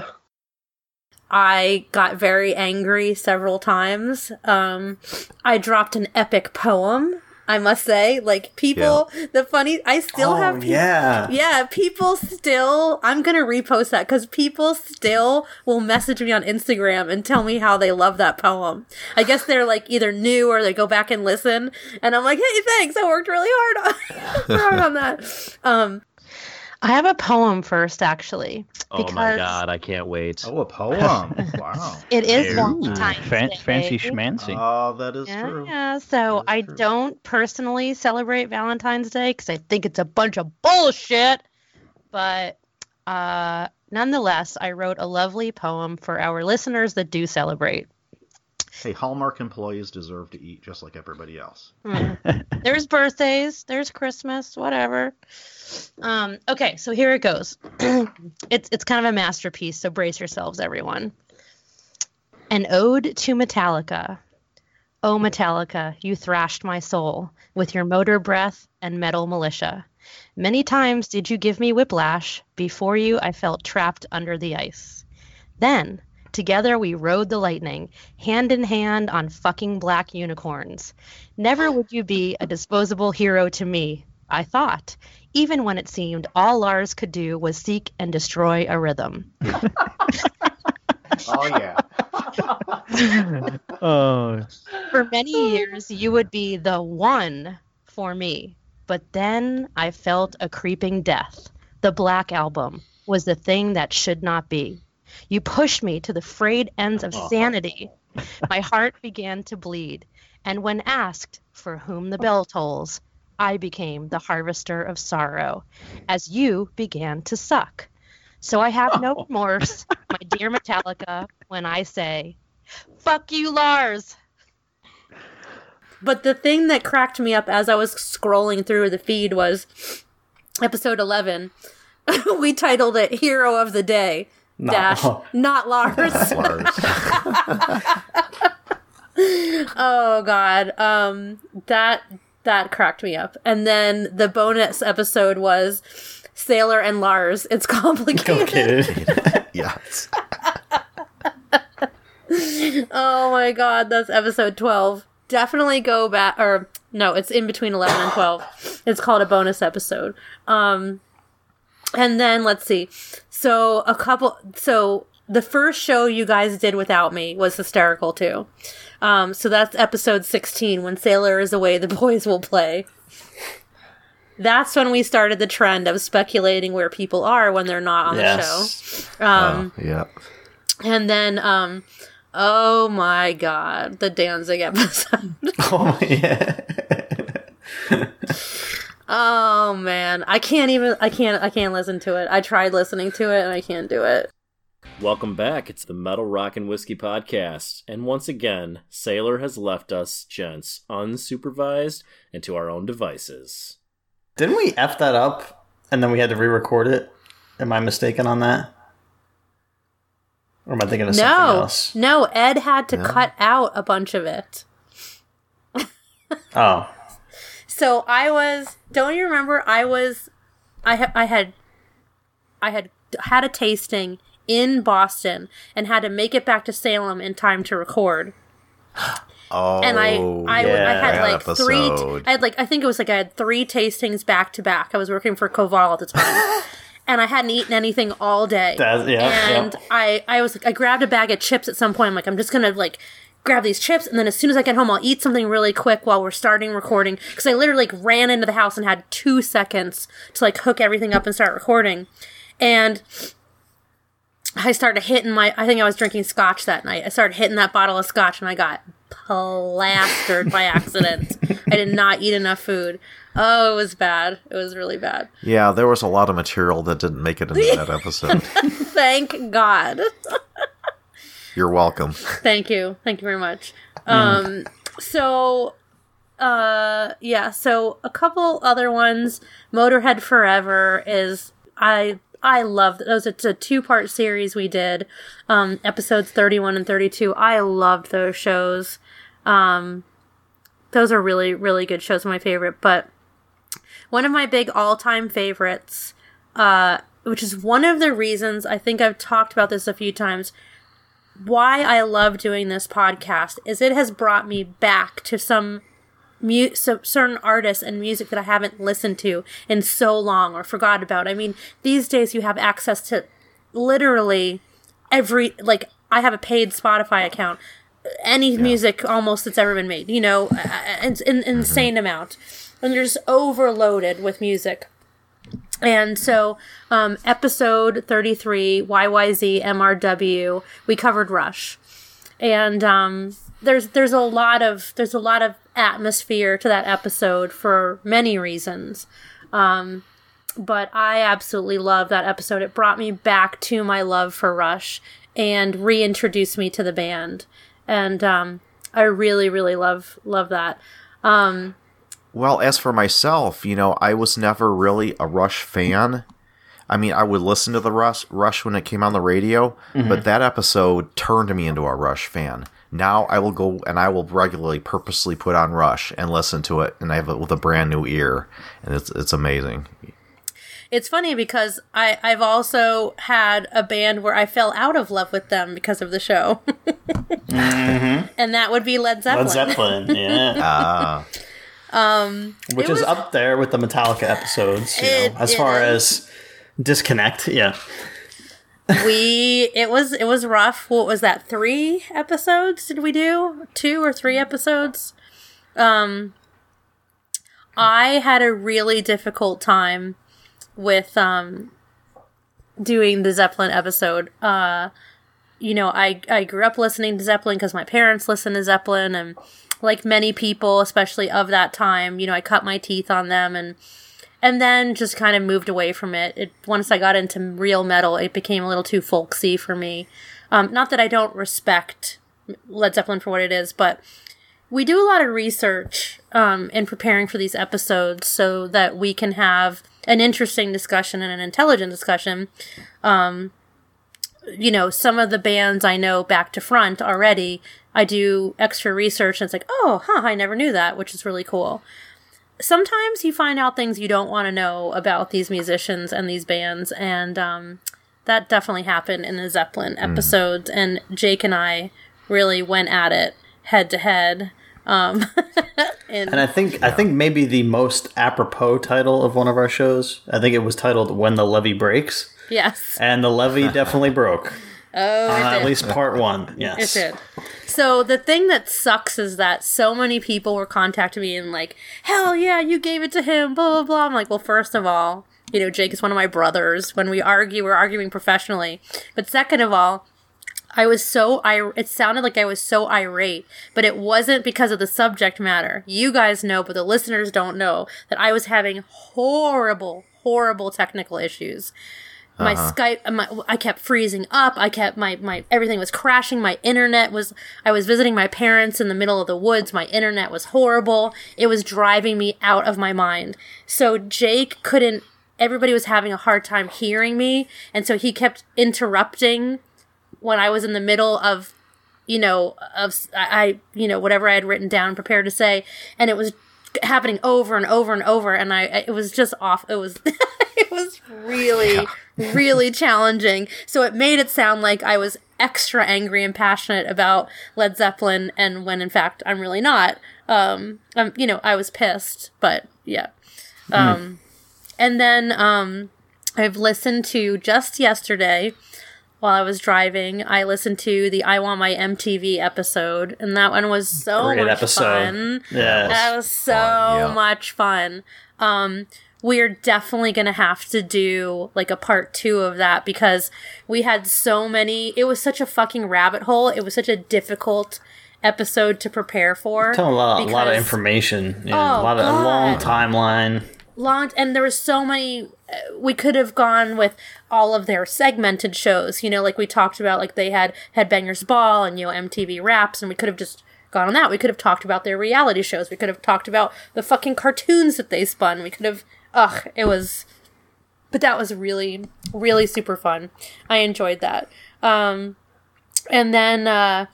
I got very angry several times. Um, I dropped an epic poem. I must say, like people, the funny. I still Oh, have. peop- yeah. yeah. People still. I'm gonna repost that because people still will message me on Instagram and tell me how they love that poem. I guess they're like either new or they go back and listen, and I'm like, hey, thanks. I worked really hard on, hard on that. Um, I have a poem first, actually. Oh my god, I can't wait. Oh, a poem. wow. It is Ooh, Valentine's fan- Day. fancy schmancy. Oh, that is Yeah, true. yeah. So I true. don't personally celebrate Valentine's Day because I think it's a bunch of bullshit. But uh, nonetheless, I wrote a lovely poem for our listeners that do celebrate. Hey, Hallmark employees deserve to eat just like everybody else. Hmm. there's birthdays, there's Christmas, whatever. Um, okay, so here it goes. it's it's kind of a masterpiece, so brace yourselves, everyone. An ode to Metallica. Oh, Metallica, you thrashed my soul with your Motorbreath and metal militia. Many times did you give me whiplash. Before you, I felt trapped under the ice. Then, together we rode the lightning, hand in hand on fucking black unicorns. Never would you be a disposable hero to me, I thought, even when it seemed all Lars could do was seek and destroy a rhythm. Oh yeah. oh, For many years, you would be the one for me. But then I felt a creeping death. The Black Album was the thing that should not be. You pushed me to the frayed ends of oh. sanity My heart began to bleed, and when asked for whom the bell tolls, I became the harvester of sorrow, as you began to suck. So I have no oh. remorse, my dear Metallica, when I say, "Fuck you, Lars." But the thing that cracked me up as I was scrolling through the feed was episode 11. we titled it Hero of the Day. Not- dash, not Lars. Lars. oh god. Um that that cracked me up. And then the bonus episode was Sailor and Lars. It's complicated. Complicated. yes. Oh my god, that's episode 12. Definitely go back or no, it's in between 11 and 12. It's called a bonus episode. Um and then let's see. So a couple so the first show you guys did without me was hysterical too. Um so that's episode 16 when Sailor is away the boys will play. That's when we started the trend of speculating where people are when they're not on the show. Um Oh, yeah. and then, um, oh my god, the Danzig episode. Oh, yeah. oh man, I can't even. I can't. I can't listen to it. I tried listening to it and I can't do it. Welcome back. It's the Metal Rock and Whiskey Podcast. And once again, Sailor has left us, gents, unsupervised and to our own devices. Didn't we F that up and then we had to re record it? Am I mistaken on that? Or am I thinking of something else? no. No. Ed had to No? cut out a bunch of it. Oh. So I was. Don't you remember? I was. I ha- I had. I had had a tasting in Boston and had to make it back to Salem in time to record. Oh, and I. yeah, had that like three. I had like I think it was like I had three tastings back to back. I was working for Koval at the time, and I hadn't eaten anything all day. That's- yeah, and yeah. I, I was like, I grabbed a bag of chips at some point. I'm like, I'm just gonna like grab these chips, and then as soon as I get home, I'll eat something really quick while we're starting recording. Because I literally like ran into the house and had two seconds to like hook everything up and start recording, and. I started hitting my. I think I was drinking scotch that night. I started hitting that bottle of scotch, and I got plastered by accident. I did not eat enough food. Oh, it was bad. It was really bad. Yeah, there was a lot of material that didn't make it into that episode. Thank God. You're welcome. Thank you. Thank you very much. Um, so, uh, yeah. So a couple other ones. Motorhead Forever is I I love those. It's a two part series we did. Um, episodes thirty one and thirty two. I loved those shows. Um, those are really really good shows. My favorite, but one of my big all time favorites. Uh, which is one of the reasons I think I've talked about this a few times why I love doing this podcast is it has brought me back to some mu- some certain artists and music that I haven't listened to in so long or forgot about. I mean, these days you have access to literally every like I have a paid Spotify account. Any music almost that's ever been made, you know, it's an mm-hmm. insane amount, and you're just overloaded with music. And so, um, episode 33, YYZ MRW, we covered Rush. And um, there's there's a lot of there's a lot of atmosphere to that episode for many reasons. Um, but I absolutely love that episode. It brought me back to my love for Rush and reintroduced me to the band. And um, I really, really love love that. Um, Well, as for myself, you know, I was never really a Rush fan. I mean, I would listen to the Rush, Rush when it came on the radio, but that episode turned me into a Rush fan. Now I will go and I will regularly, purposely put on Rush and listen to it, and I have it with a brand new ear, and it's it's amazing. It's funny because I, I've also had a band where I fell out of love with them because of the show. And that would be Led Zeppelin. Led Zeppelin, yeah. Ah, Um, Which is was- up there with the Metallica episodes, you It- know, as far is. as disconnect. Yeah. we it was it was rough. What was that? Three episodes did we do? Two or three episodes? Um I had a really difficult time with um doing the Zeppelin episode. Uh you know, I I grew up listening to Zeppelin because my parents listened to Zeppelin, and like many people, especially of that time, you know, I cut my teeth on them, and and then just kind of moved away from it. It once I got into real metal, it became a little too folksy for me. Um, not that I don't respect Led Zeppelin for what it is, but we do a lot of research um, in preparing for these episodes so that we can have an interesting discussion and an intelligent discussion. Um, you know, some of the bands I know back to front already, I do extra research and it's like, oh, huh, I never knew that, which is really cool. Sometimes you find out things you don't want to know about these musicians and these bands, and um, that definitely happened in the Zeppelin episodes. And Jake and I really went at it head to head. Um, and And I think I think maybe the most apropos title of one of our shows. I think it was titled "When the Levee Breaks," yes, and the levee definitely broke. oh, it Uh, did. at least part one. Yes. It did. So the thing that sucks is that so many people were contacting me and like, hell yeah, you gave it to him, blah blah blah. I'm like, well, first of all, you know, Jake is one of my brothers. When we argue, we're arguing professionally. But second of all, I was so I it sounded like I was so irate, but it wasn't because of the subject matter. You guys know, but the listeners don't know that I was having horrible, horrible technical issues. My uh-huh. Skype, uh, my, I kept freezing up. I kept my my everything was crashing. My internet was. I was visiting my parents in the middle of the woods. My internet was horrible. It was driving me out of my mind. So Jake couldn't. Everybody was having a hard time hearing me, and so he kept interrupting when I was in the middle of, you know, of I, I you know whatever I had written down, prepared to say, and it was happening over and over and over, and I it was just off. It was it was really really challenging. So it made it sound like I was extra angry and passionate about Led Zeppelin, and when in fact I'm really not. Um, I'm, you know, I was pissed, but yeah. Um, and then um, I've listened to just yesterday while I was driving. I listened to the I Want My MTV episode, and that one was so Great much episode. fun. Yes. That was so Fun, yeah. much fun. Um, we're definitely gonna have to do like a part two of that because we had so many. It was such a fucking rabbit hole. It was such a difficult episode to prepare for. Tell a lot, a lot of information. Yeah, Oh, a lot of a long timeline. long and there was so many we could have gone with all of their segmented shows you know like we talked about like they had headbangers ball and you know mtv raps and we could have just gone on that. We could have talked about their reality shows. We could have talked about the fucking cartoons that they spun. We could have ugh it was but that was really really super fun. I enjoyed that. Um and then uh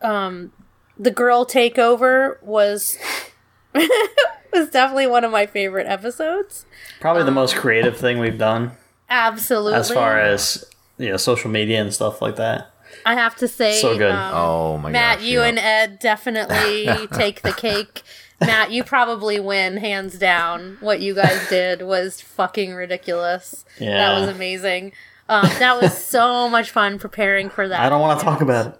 um the girl takeover was was definitely one of my favorite episodes. Probably the most creative thing we've done Absolutely. as far as you know, social media and stuff like that. I have to say, So good. um, Oh my Matt, gosh, you yeah. and Ed definitely take the cake. Matt, you probably win hands down. What you guys did was fucking ridiculous. Yeah. That was amazing. Um, that was so much fun preparing for that. I don't want to talk about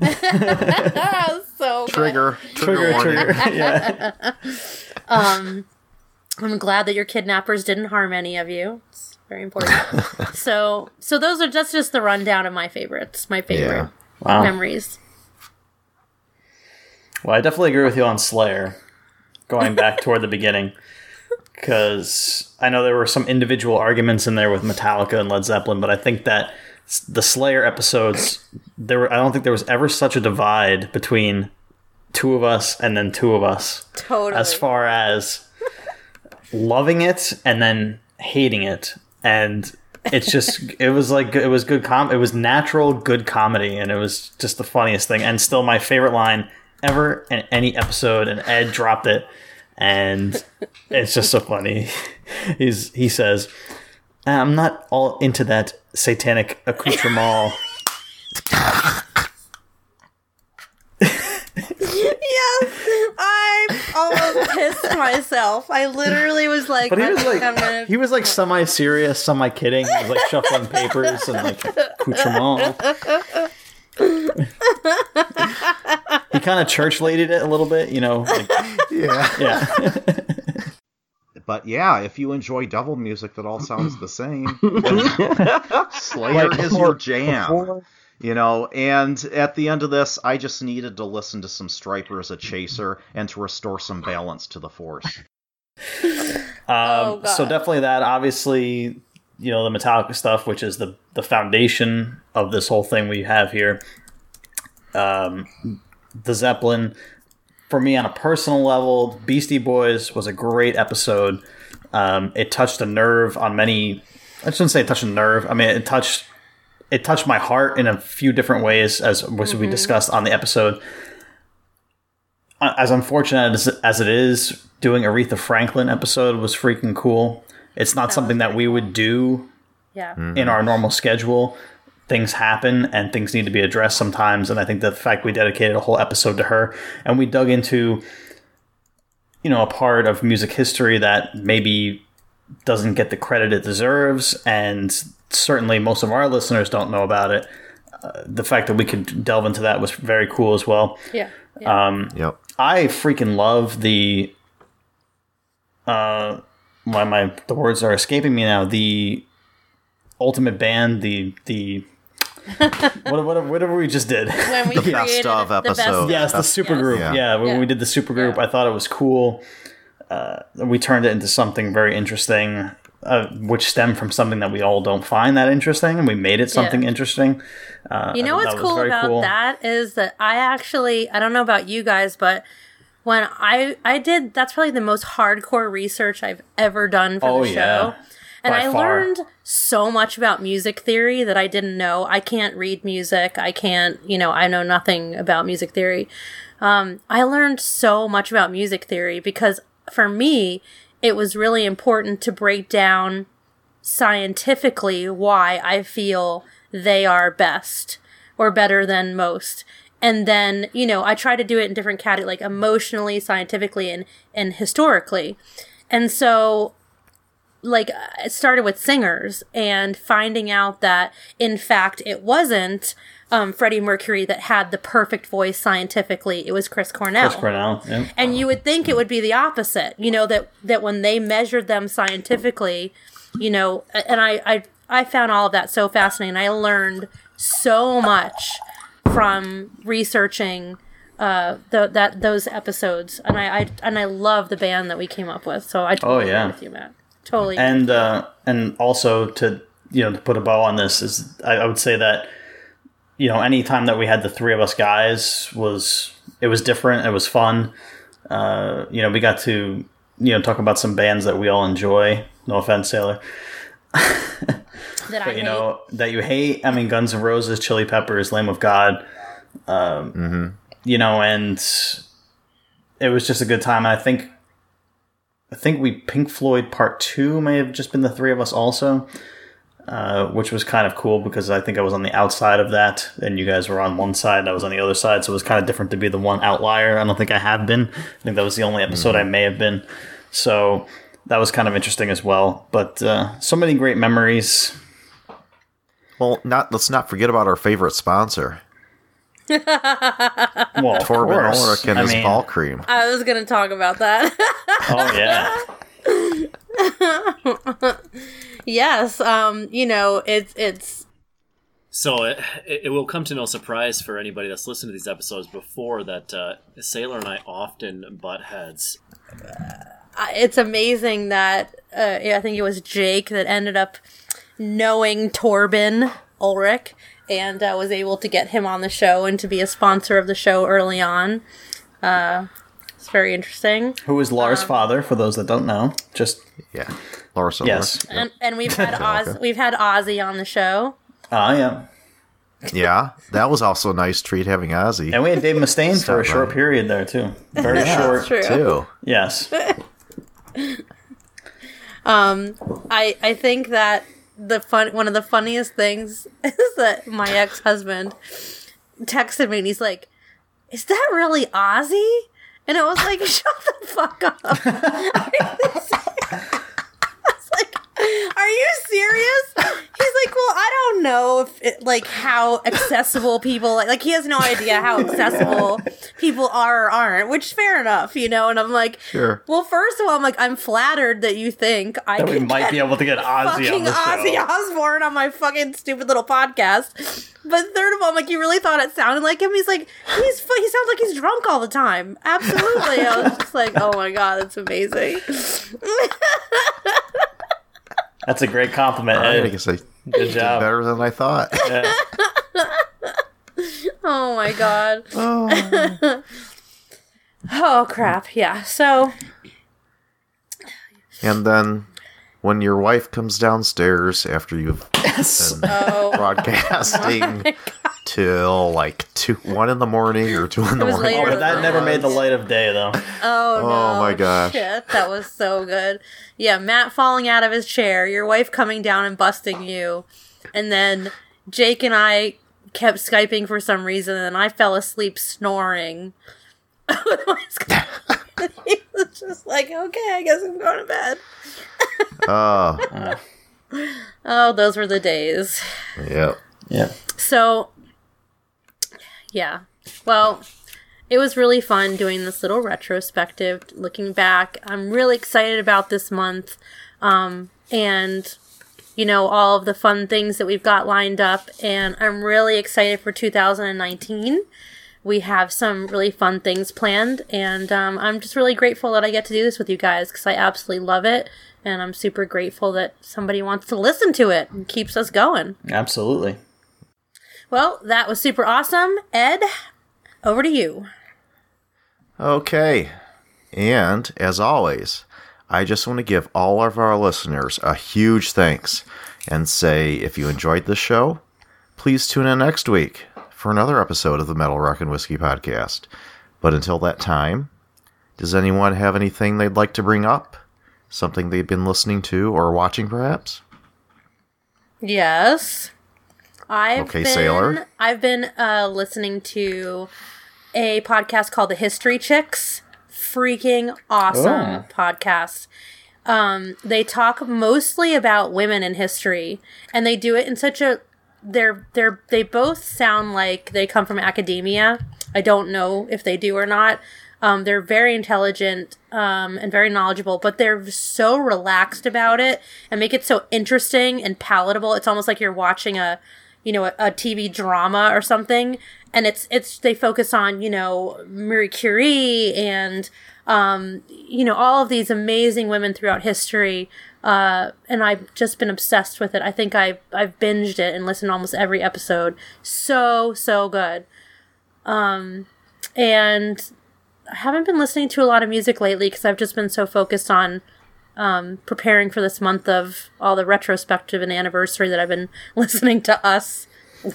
it. so. Trigger, trigger, Trigger, trigger. yeah. Um, I'm glad that your kidnappers didn't harm any of you. It's very important. so, so those are that's just the rundown of my favorites, my favorite Yeah. Wow. memories. Well, I definitely agree with you on Slayer. Going back toward the beginning, because I know there were some individual arguments in there with Metallica and Led Zeppelin, but I think that the Slayer episodes, there were, I don't think there was ever such a divide between two of us and then two of us, Totally. as far as loving it and then hating it, and it's just it was like it was good com it was natural good comedy and it was just the funniest thing. And still my favorite line ever in any episode and ed dropped it and it's just so funny he's he says i'm not all into that satanic accoutrement yes, I almost pissed myself. I literally was like, but he was like gonna. he was like semi-serious semi-kidding he was like shuffling papers and like accoutrement he kind of church laded it a little bit you know like, Yeah. yeah but yeah, if you enjoy devil music that all sounds the same, Slayer Like, is before- your jam. before- You know, and at the end of this, I just needed to listen to some Stryper as a chaser and to restore some balance to the Force. Um, God. so definitely that. Obviously, you know the Metallica stuff, which is the the foundation of this whole thing we have here. Um, the Zeppelin, for me on a personal level, Beastie Boys was a great episode. Um, it touched a nerve on many. I shouldn't say it touched a nerve. I mean, it touched it touched my heart in a few different ways, as as we discussed on the episode. Uh, As unfortunate as, as it is, doing Aretha Franklin episode was freaking cool. It's not That something that we cool. would do Yeah. in our normal schedule. Things happen and things need to be addressed sometimes. And I think that the fact we dedicated a whole episode to her and we dug into, you know, a part of music history that maybe doesn't get the credit it deserves. And certainly most of our listeners don't know about it. Uh, the fact that we could delve into that was very cool as well. Yeah. yeah. Um, Yep. I freaking love the uh why my the words are escaping me now. The ultimate band, the the what, what, whatever we just did. when we the best of the best episode. yes, the That's- super group. Yeah. Yeah, when Yeah. we did the super group, I thought it was cool. Uh, we turned it into something very interesting, uh, which stemmed from something that we all don't find that interesting, and we made it something Yeah. interesting. Uh, You know what's cool about cool. that is that I actually I don't know about you guys, but when I I did that's probably the most hardcore research I've ever done for Oh, the show. yeah. And By I far. learned so much about music theory that I didn't know. I can't read music. I can't, you know, I know nothing about music theory. Um, I learned so much about music theory because for me, it was really important to break down scientifically why I feel they are best or better than most. And then, you know, I try to do it in different categories, like emotionally, scientifically, and, and historically. And so, like, it started with singers and finding out that, in fact, it wasn't um, Freddie Mercury that had the perfect voice scientifically. It was Chris Cornell. Chris Cornell. Yeah. And you would think it would be the opposite, you know, that, that when they measured them scientifically, you know, and I, I, I found all of that so fascinating. I learned so much from researching uh the, that those episodes and I, I and I love the band that we came up with. So I totally Oh, yeah. agree with you, Matt. Totally. and uh, and also to you know to put a bow on this is I, I would say that you know any time that we had the three of us guys was it was different it was fun uh, you know we got to you know talk about some bands that we all enjoy no offense sailor that I but you hate. know that you hate I mean Guns N' Roses Chili Peppers Lamb of God um, you know and it was just a good time and I think I think we Pink Floyd Part Two may have just been the three of us also, uh, which was kind of cool because I think I was on the outside of that, and you guys were on one side, and I was on the other side, so it was kind of different to be the one outlier. I don't think I have been. I think that was the only episode I may have been. So that was kind of interesting as well. But uh, so many great memories. Well, not let's not forget about our favorite sponsor, Well, of Torben course. Ulrich and I his mean, ball cream. I was gonna talk about that. Oh yeah. yes. Um, you know, it's it's So it, it will come to no surprise for anybody that's listened to these episodes before that uh, Sailor and I often butt heads. uh, it's amazing that uh, I think it was Jake that ended up knowing Torben Ulrich and uh, was able to get him on the show and to be a sponsor of the show early on. Uh, it's very interesting. Who is Lars' Um, father? For those that don't know, just Yeah, Lars. yes. And, and we've had Oz, we've had Ozzy on the show. Ah, yeah. Yeah, that was also a nice treat having Ozzy And we had Dave Mustaine for a Stop short period there too. Very Yeah, short. True. too. Yes. Um, I I think that the fun one of the funniest things is that my ex husband texted me and he's like, "Is that really Ozzy?" And I was like, "Shut the fuck up." I was like, "Are you serious?" He's like, "Well, I don't know if it, like how accessible people like, like he has no idea how accessible people are or aren't, which fair enough, you know. And I'm like, Sure. well, first of all, I'm like, I'm flattered that you think I That we might be able to get Ozzy fucking on Ozzy. Osbourne on my fucking stupid little podcast. But third of all, I'm like, you really thought it sounded like him? He's like, he's fu- he sounds like he's drunk all the time. Absolutely. I was just like, oh my god, that's amazing. That's a great compliment. I Ed. guess I Good did job. better than I thought. Yeah. Oh my god. Oh. Oh crap. Yeah. So And then when your wife comes downstairs after you've been Oh. broadcasting oh, till like two, one in the morning or two in the morning. later Oh, that never made the light of day, though. Oh no! Oh, my gosh. Shit, that was so good. Yeah, Matt falling out of his chair, your wife coming down and busting you, and then Jake and I kept skyping for some reason, and I fell asleep snoring. he was just like, "Okay, I guess I'm going to bed." Oh, Oh, those were the days. yeah. Yeah. So, yeah. Well, it was really fun doing this little retrospective, looking back. I'm really excited about this month. Um, and, you know, all of the fun things that we've got lined up. And I'm really excited for 2019. We have some really fun things planned. And um, I'm just really grateful that I get to do this with you guys because I absolutely love it. And I'm super grateful that somebody wants to listen to it and keeps us going. Absolutely. Well, that was super awesome. Ed, over to you. Okay. And as always, I just want to give all of our listeners a huge thanks and say if you enjoyed the show, please tune in next week for another episode of the Metal Rock and Whiskey podcast. But until that time, does anyone have anything they'd like to bring up? Something they've been listening to or watching, perhaps? Yes. I've Okay, been, Sailor. I've been uh, listening to a podcast called The History Chicks. Freaking awesome Oh. podcast. Um, they talk mostly about women in history, and they do it in such a they're they're they both sound like they come from academia. I don't know if they do or not. Um, they're very intelligent um, and very knowledgeable, but they're so relaxed about it and make it so interesting and palatable. It's almost like you're watching a, you know, a, a TV drama or something. And it's it's they focus on you know Marie Curie and um, you know all of these amazing women throughout history. Uh, and I've just been obsessed with it. I think I've I've binged it and listened to almost every episode. So so good. Um, and I haven't been listening to a lot of music lately because I've just been so focused on um, preparing for this month of all the retrospective and anniversary that I've been listening to us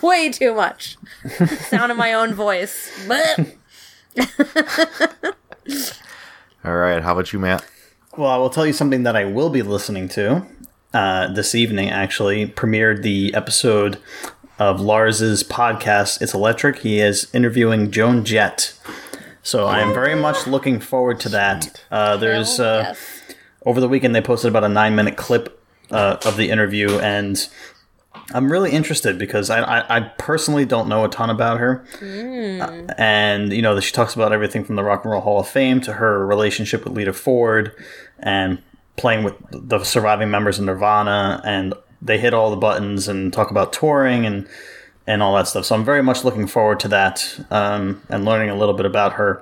way too much. Sound of my own voice. All right. How about you, Matt? Well, I will tell you something that I will be listening to uh, this evening. Actually, premiered the episode of Lars's podcast. It's electric. He is interviewing Joan Jett. So I am very much looking forward to that. Uh, there's uh, yes. Over the weekend they posted about a nine minute clip uh, of the interview, and I'm really interested because I, I, I personally don't know a ton about her. Uh, and you know, she talks about everything from the Rock and Roll Hall of Fame to her relationship with Lita Ford and playing with the surviving members of Nirvana, and they hit all the buttons and talk about touring and and all that stuff. So I'm very much looking forward to that um, and learning a little bit about her.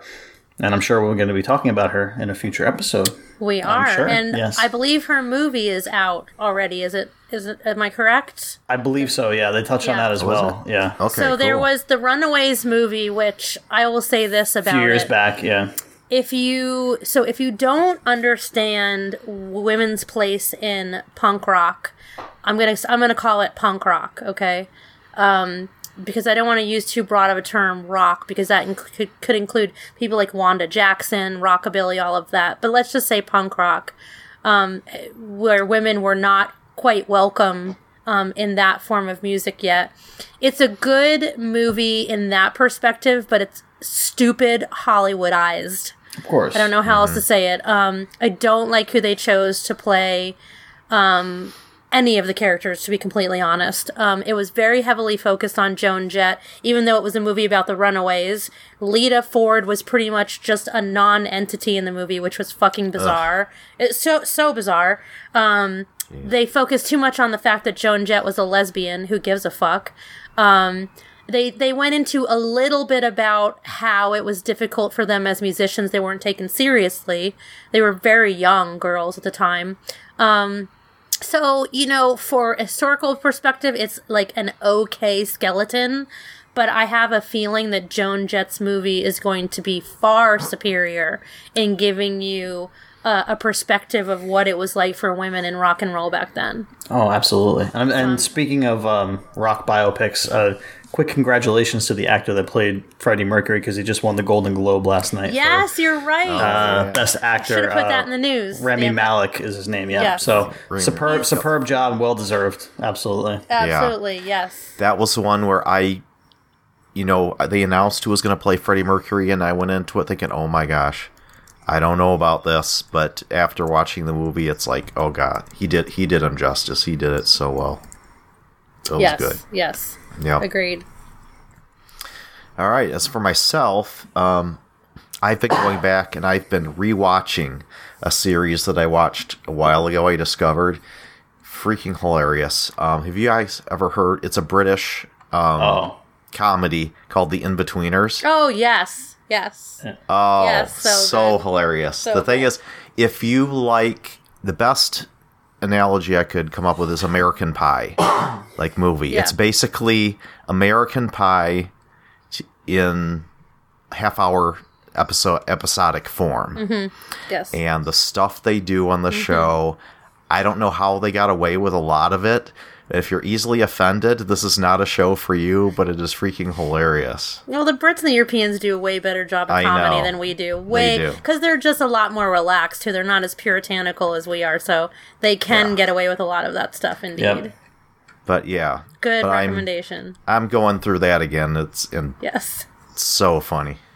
And I'm sure we're going to be talking about her in a future episode. We are, sure, and yes. I believe her movie is out already. Is it? Is it? Am I correct? I believe so. Yeah, they touched on that as Oh, well. Yeah, Okay. so there was the Runaways movie, which I will say this a about few years it. back. Yeah, if you so if you don't understand women's place in punk rock i'm gonna i'm gonna call it punk rock okay um because i don't want to use too broad of a term rock because that inc- could, could include people like wanda jackson rockabilly all of that but let's just say punk rock um where women were not quite welcome um, in that form of music yet. It's a good movie in that perspective, but it's stupid Hollywoodized. of course. I don't know how else to say it. Um, I don't like who they chose to play um, any of the characters, to be completely honest. Um, it was very heavily focused on Joan Jett, even though it was a movie about the runaways. Lita Ford was pretty much just a non-entity in the movie, which was fucking bizarre. It's so so bizarre. Um, They focused too much on the fact that Joan Jett was a lesbian. Who gives a fuck? Um, they they went into a little bit about how it was difficult for them as musicians. They weren't taken seriously. They were very young girls at the time. Um, so, you know, for historical perspective, it's like an okay skeleton, but I have a feeling that Joan Jett's movie is going to be far superior in giving you uh, a perspective of what it was like for women in rock and roll back then. Oh, absolutely. And, and speaking of um, rock biopics, uh, quick congratulations to the actor that played Freddie Mercury because he just won the Golden Globe last night. Yes, you're right. For, uh, best actor. Should have put uh, that in the news. Rami Damn it. Malek is his name. Yeah. Yes. So Rami superb, superb job, well deserved. Absolutely. Absolutely, yes. That was the one where I, you know, they announced who was going to play Freddie Mercury, and I went into it thinking, oh my gosh, I don't know about this. But after watching the movie, it's like, oh god, he did he did him justice. He did it so well. It yes. good. Yes. Yeah. Agreed. All right. As for myself, um, I've been going back and I've been rewatching a series that I watched a while ago. I discovered freaking hilarious. Um, have you guys ever heard? It's a British um, Oh. comedy called The Inbetweeners. Oh, yes. Yes. Oh, Yes, so so, hilarious. So the thing good. is, if you like the best analogy I could come up with is American Pie, like movie. Yeah. It's basically American Pie in half hour episode episodic form. Mm-hmm. Yes. And the stuff they do on the Mhm. show, I don't know how they got away with a lot of it. If you're easily offended, this is not a show for you, but it is freaking hilarious. Well, the Brits and the Europeans do a way better job of I comedy know. than we do. Way do. because they're just a lot more relaxed too. They're not as puritanical as we are, so they can get away with a lot of that stuff. Indeed, Yep. But yeah, good But I'm- recommendation. I'm going through that again. It's and Yes. it's so funny.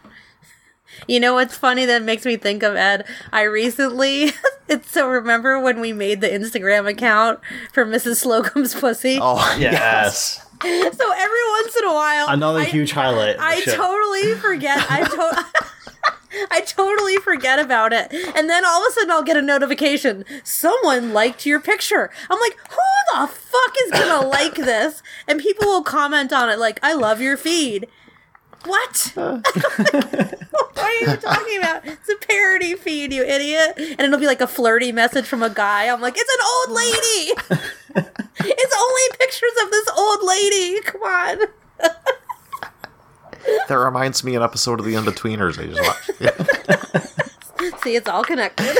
You know what's funny that makes me think of Ed? I recently, it's so remember when we made the Instagram account for Mrs. Slocum's pussy? Oh Yes. So every once in a while, Another I- huge highlight. I show. totally forget. I to- I totally forget about it. And then all of a sudden I'll get a notification. Someone liked your picture. I'm like, who the fuck is gonna like this? And people will comment on it like, I love your feed. What? what are you talking about? It's a parody feed, you idiot. And it'll be like a flirty message from a guy. I'm like, it's an old lady. it's only pictures of this old lady. Come on. That reminds me of an episode of The Inbetweeners I just watched. See, it's all connected.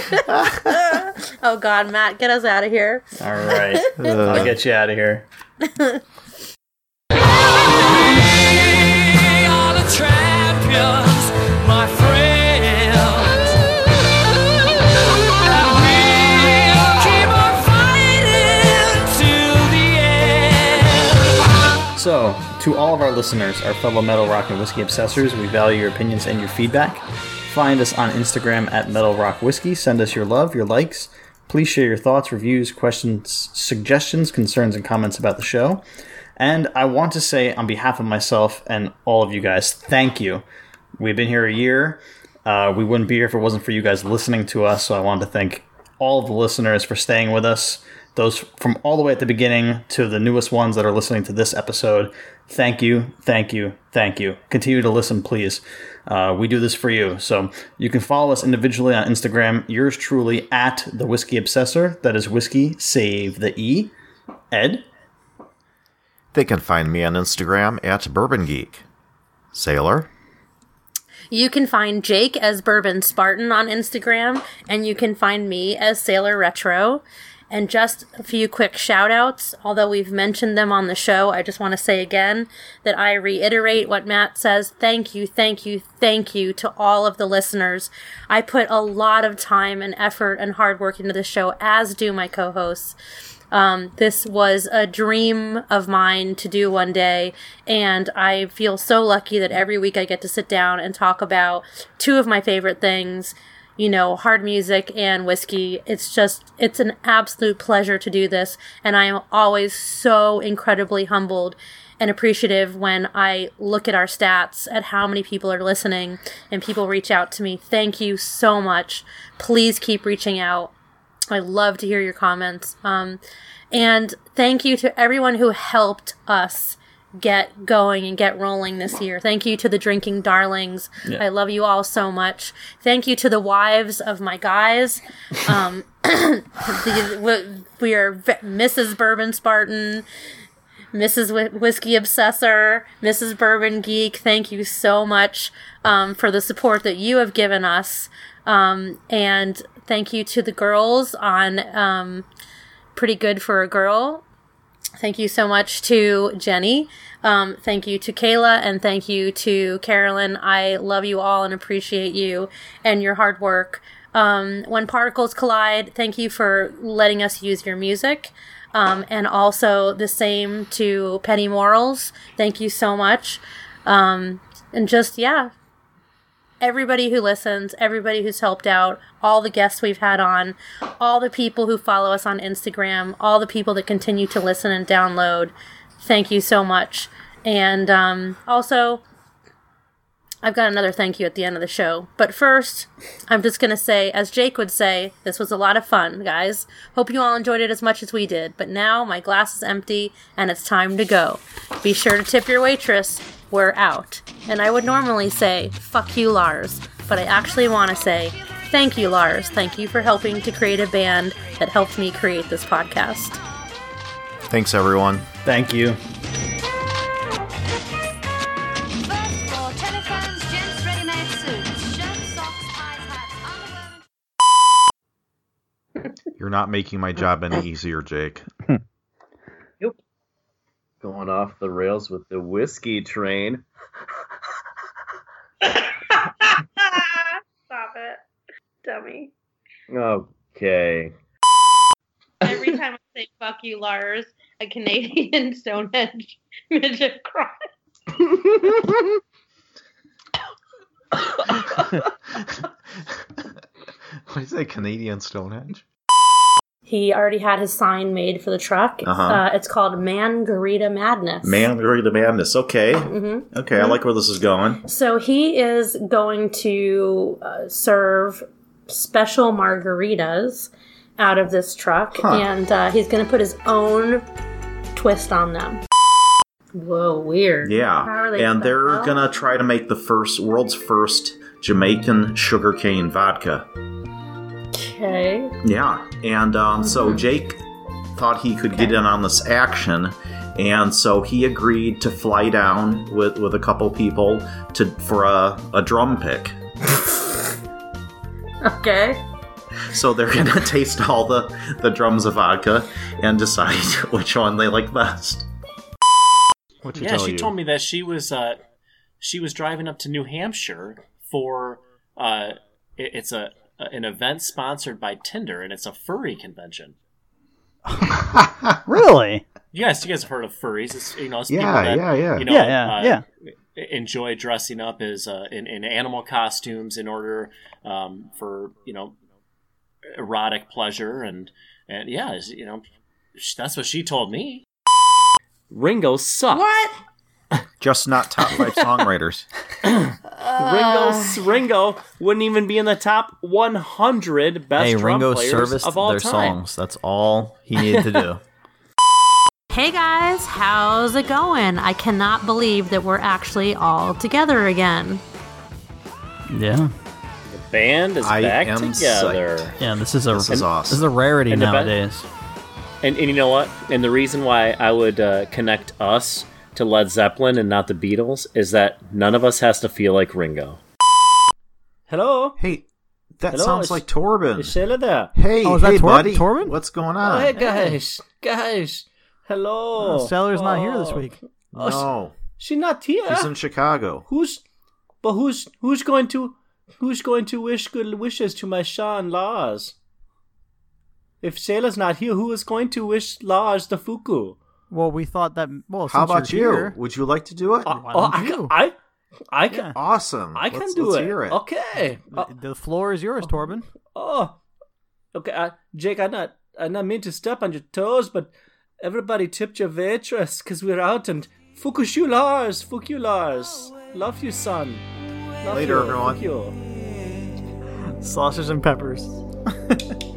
oh God, Matt, get us out of here. All right. I'll get you out of here. So, to all of our listeners, our fellow metal rock and whiskey obsessors, we value your opinions and your feedback. Find us on Instagram at Metal Rock Whiskey. Send us your love, your likes. Please share your thoughts, reviews, questions, suggestions, concerns, and comments about the show. And I want to say, on behalf of myself and all of you guys, thank you. We've been here a year. Uh, we wouldn't be here if it wasn't for you guys listening to us. So I want to thank all of the listeners for staying with us. Those from all the way at the beginning to the newest ones that are listening to this episode. Thank you, thank you, thank you. Continue to listen, please. Uh, we do this for you. So you can follow us individually on Instagram. Yours truly at the Whiskey Obsessor. That is whiskey, save the E. Ed? They can find me on Instagram at Bourbon Geek. Sailor? You can find Jake as Bourbon Spartan on Instagram, and you can find me as Sailor Retro. And just a few quick shout outs. Although we've mentioned them on the show, I just want to say again that I reiterate what Matt says. Thank you, thank you, thank you to all of the listeners. I put a lot of time and effort and hard work into the show, as do my co hosts. Um, this was a dream of mine to do one day, and I feel so lucky that every week I get to sit down and talk about two of my favorite things. you know, hard music and whiskey. It's just, it's an absolute pleasure to do this. And I am always so incredibly humbled and appreciative when I look at our stats at how many people are listening and people reach out to me. Thank you so much. Please keep reaching out. I love to hear your comments. Um, and thank you to everyone who helped us get going and get rolling this year. Thank you to the drinking darlings. Yeah. I love you all so much. Thank you to the wives of my guys. Um, the, we- we are Mrs. Bourbon Spartan, Mrs. Whi- Whiskey Obsessor, Mrs. Bourbon Geek. Thank you so much um, for the support that you have given us. Um, and thank you to the girls on um, Pretty Good for a Girl. Thank you so much to Jenny. Um, thank you to Kayla and thank you to Carolyn. I love you all and appreciate you and your hard work. Um, when Particles Collide, thank you for letting us use your music. Um, and also the same to Penny Morals. Thank you so much. Um, and just, yeah, everybody who listens, everybody who's helped out, all the guests we've had on, all the people who follow us on Instagram, all the people that continue to listen and download. Thank you so much. And um, also, I've got another thank you at the end of the show. But first, I'm just going to say, as Jake would say, this was a lot of fun, guys. Hope you all enjoyed it as much as we did. But now my glass is empty and it's time to go. Be sure to tip your waitress. We're out. And I would normally say, fuck you, Lars. But I actually want to say, thank you, Lars. Thank you for helping to create a band that helped me create this podcast. Thanks, everyone. Thank you. For telephones, gents, ready-made suits, shirts, socks, ties, hats, underwear, You're not making my job any easier, Jake. Going off the rails with the whiskey train. Stop it, dummy. Okay. Every time I say fuck you, Lars, a Canadian Stonehenge midget cries. What is that, Canadian Stonehenge? He already had his sign made for the truck. Uh-huh. Uh, it's called Mangarita Madness. Man, Glory the Madness. Okay. Mhm. Okay, I like where this is going. So he is going to uh, serve special margaritas out of this truck, Huh. and uh, he's going to put his own twist on them. Whoa, weird. Yeah. they And they're gonna try to make the first world's first Jamaican sugarcane vodka. Okay. Yeah. And um, so Jake thought he could get in on this action. And so he agreed to fly down with, with a couple people to for a, a drum pick. Okay. So they're gonna taste all the, the drums of vodka and decide which one they like best. What yeah, she told me that she was uh, she was driving up to New Hampshire for uh, it- it's a an event sponsored by Tinder, and it's a furry convention. Really? Yes, you guys have heard of furries. It's you know, it's Yeah, people that, yeah, yeah. You know, Yeah, yeah, uh, yeah. Enjoy dressing up as uh, in, in animal costumes in order um, for you know erotic pleasure and and yeah, you know that's what she told me. Ringo sucks. What? Just not top five songwriters. Ringo Ringo wouldn't even be in the top 100 best hey, drum Ringo players serviced of all their time. songs. That's all he needed to do. Hey guys, how's it going? I cannot believe that we're actually all together again. yeah. The band is I back am together. Yeah, this is a This is awesome. this is a rarity And the be- nowadays. And, and you know what? And the reason why I would uh, connect us to Led Zeppelin and not the Beatles is that none of us has to feel like Ringo. Hello? Hey, that Hello, sounds like Torben. Is Sheila there? Hey, Oh, is that hey, Tor- buddy. Torben? What's going on? Oh, on? hey, guys. Guys. Hello. Oh, Sailor's not here this oh. week. Oh, she- no, She's not here. she's in Chicago. Who's but who's who's going to who's going to wish good wishes to my Sean Lars? If Sailor's not here, who is going to wish Lars the Fuku? Well, we thought that. Well, How since about you're you? here- Would you like to do it? Uh, oh, I, you? I I can. Awesome. I can Let's- do let's it. hear it. Okay. Uh, The floor is yours, Torben. oh. Okay, uh, Jake. I not. I not mean to step on your toes, but everybody tipped your waitress because we're out and fuck you, Lars. Fuck you, Lars. Love you, son. Love Later, you. everyone. Fuck you. Sausage and peppers.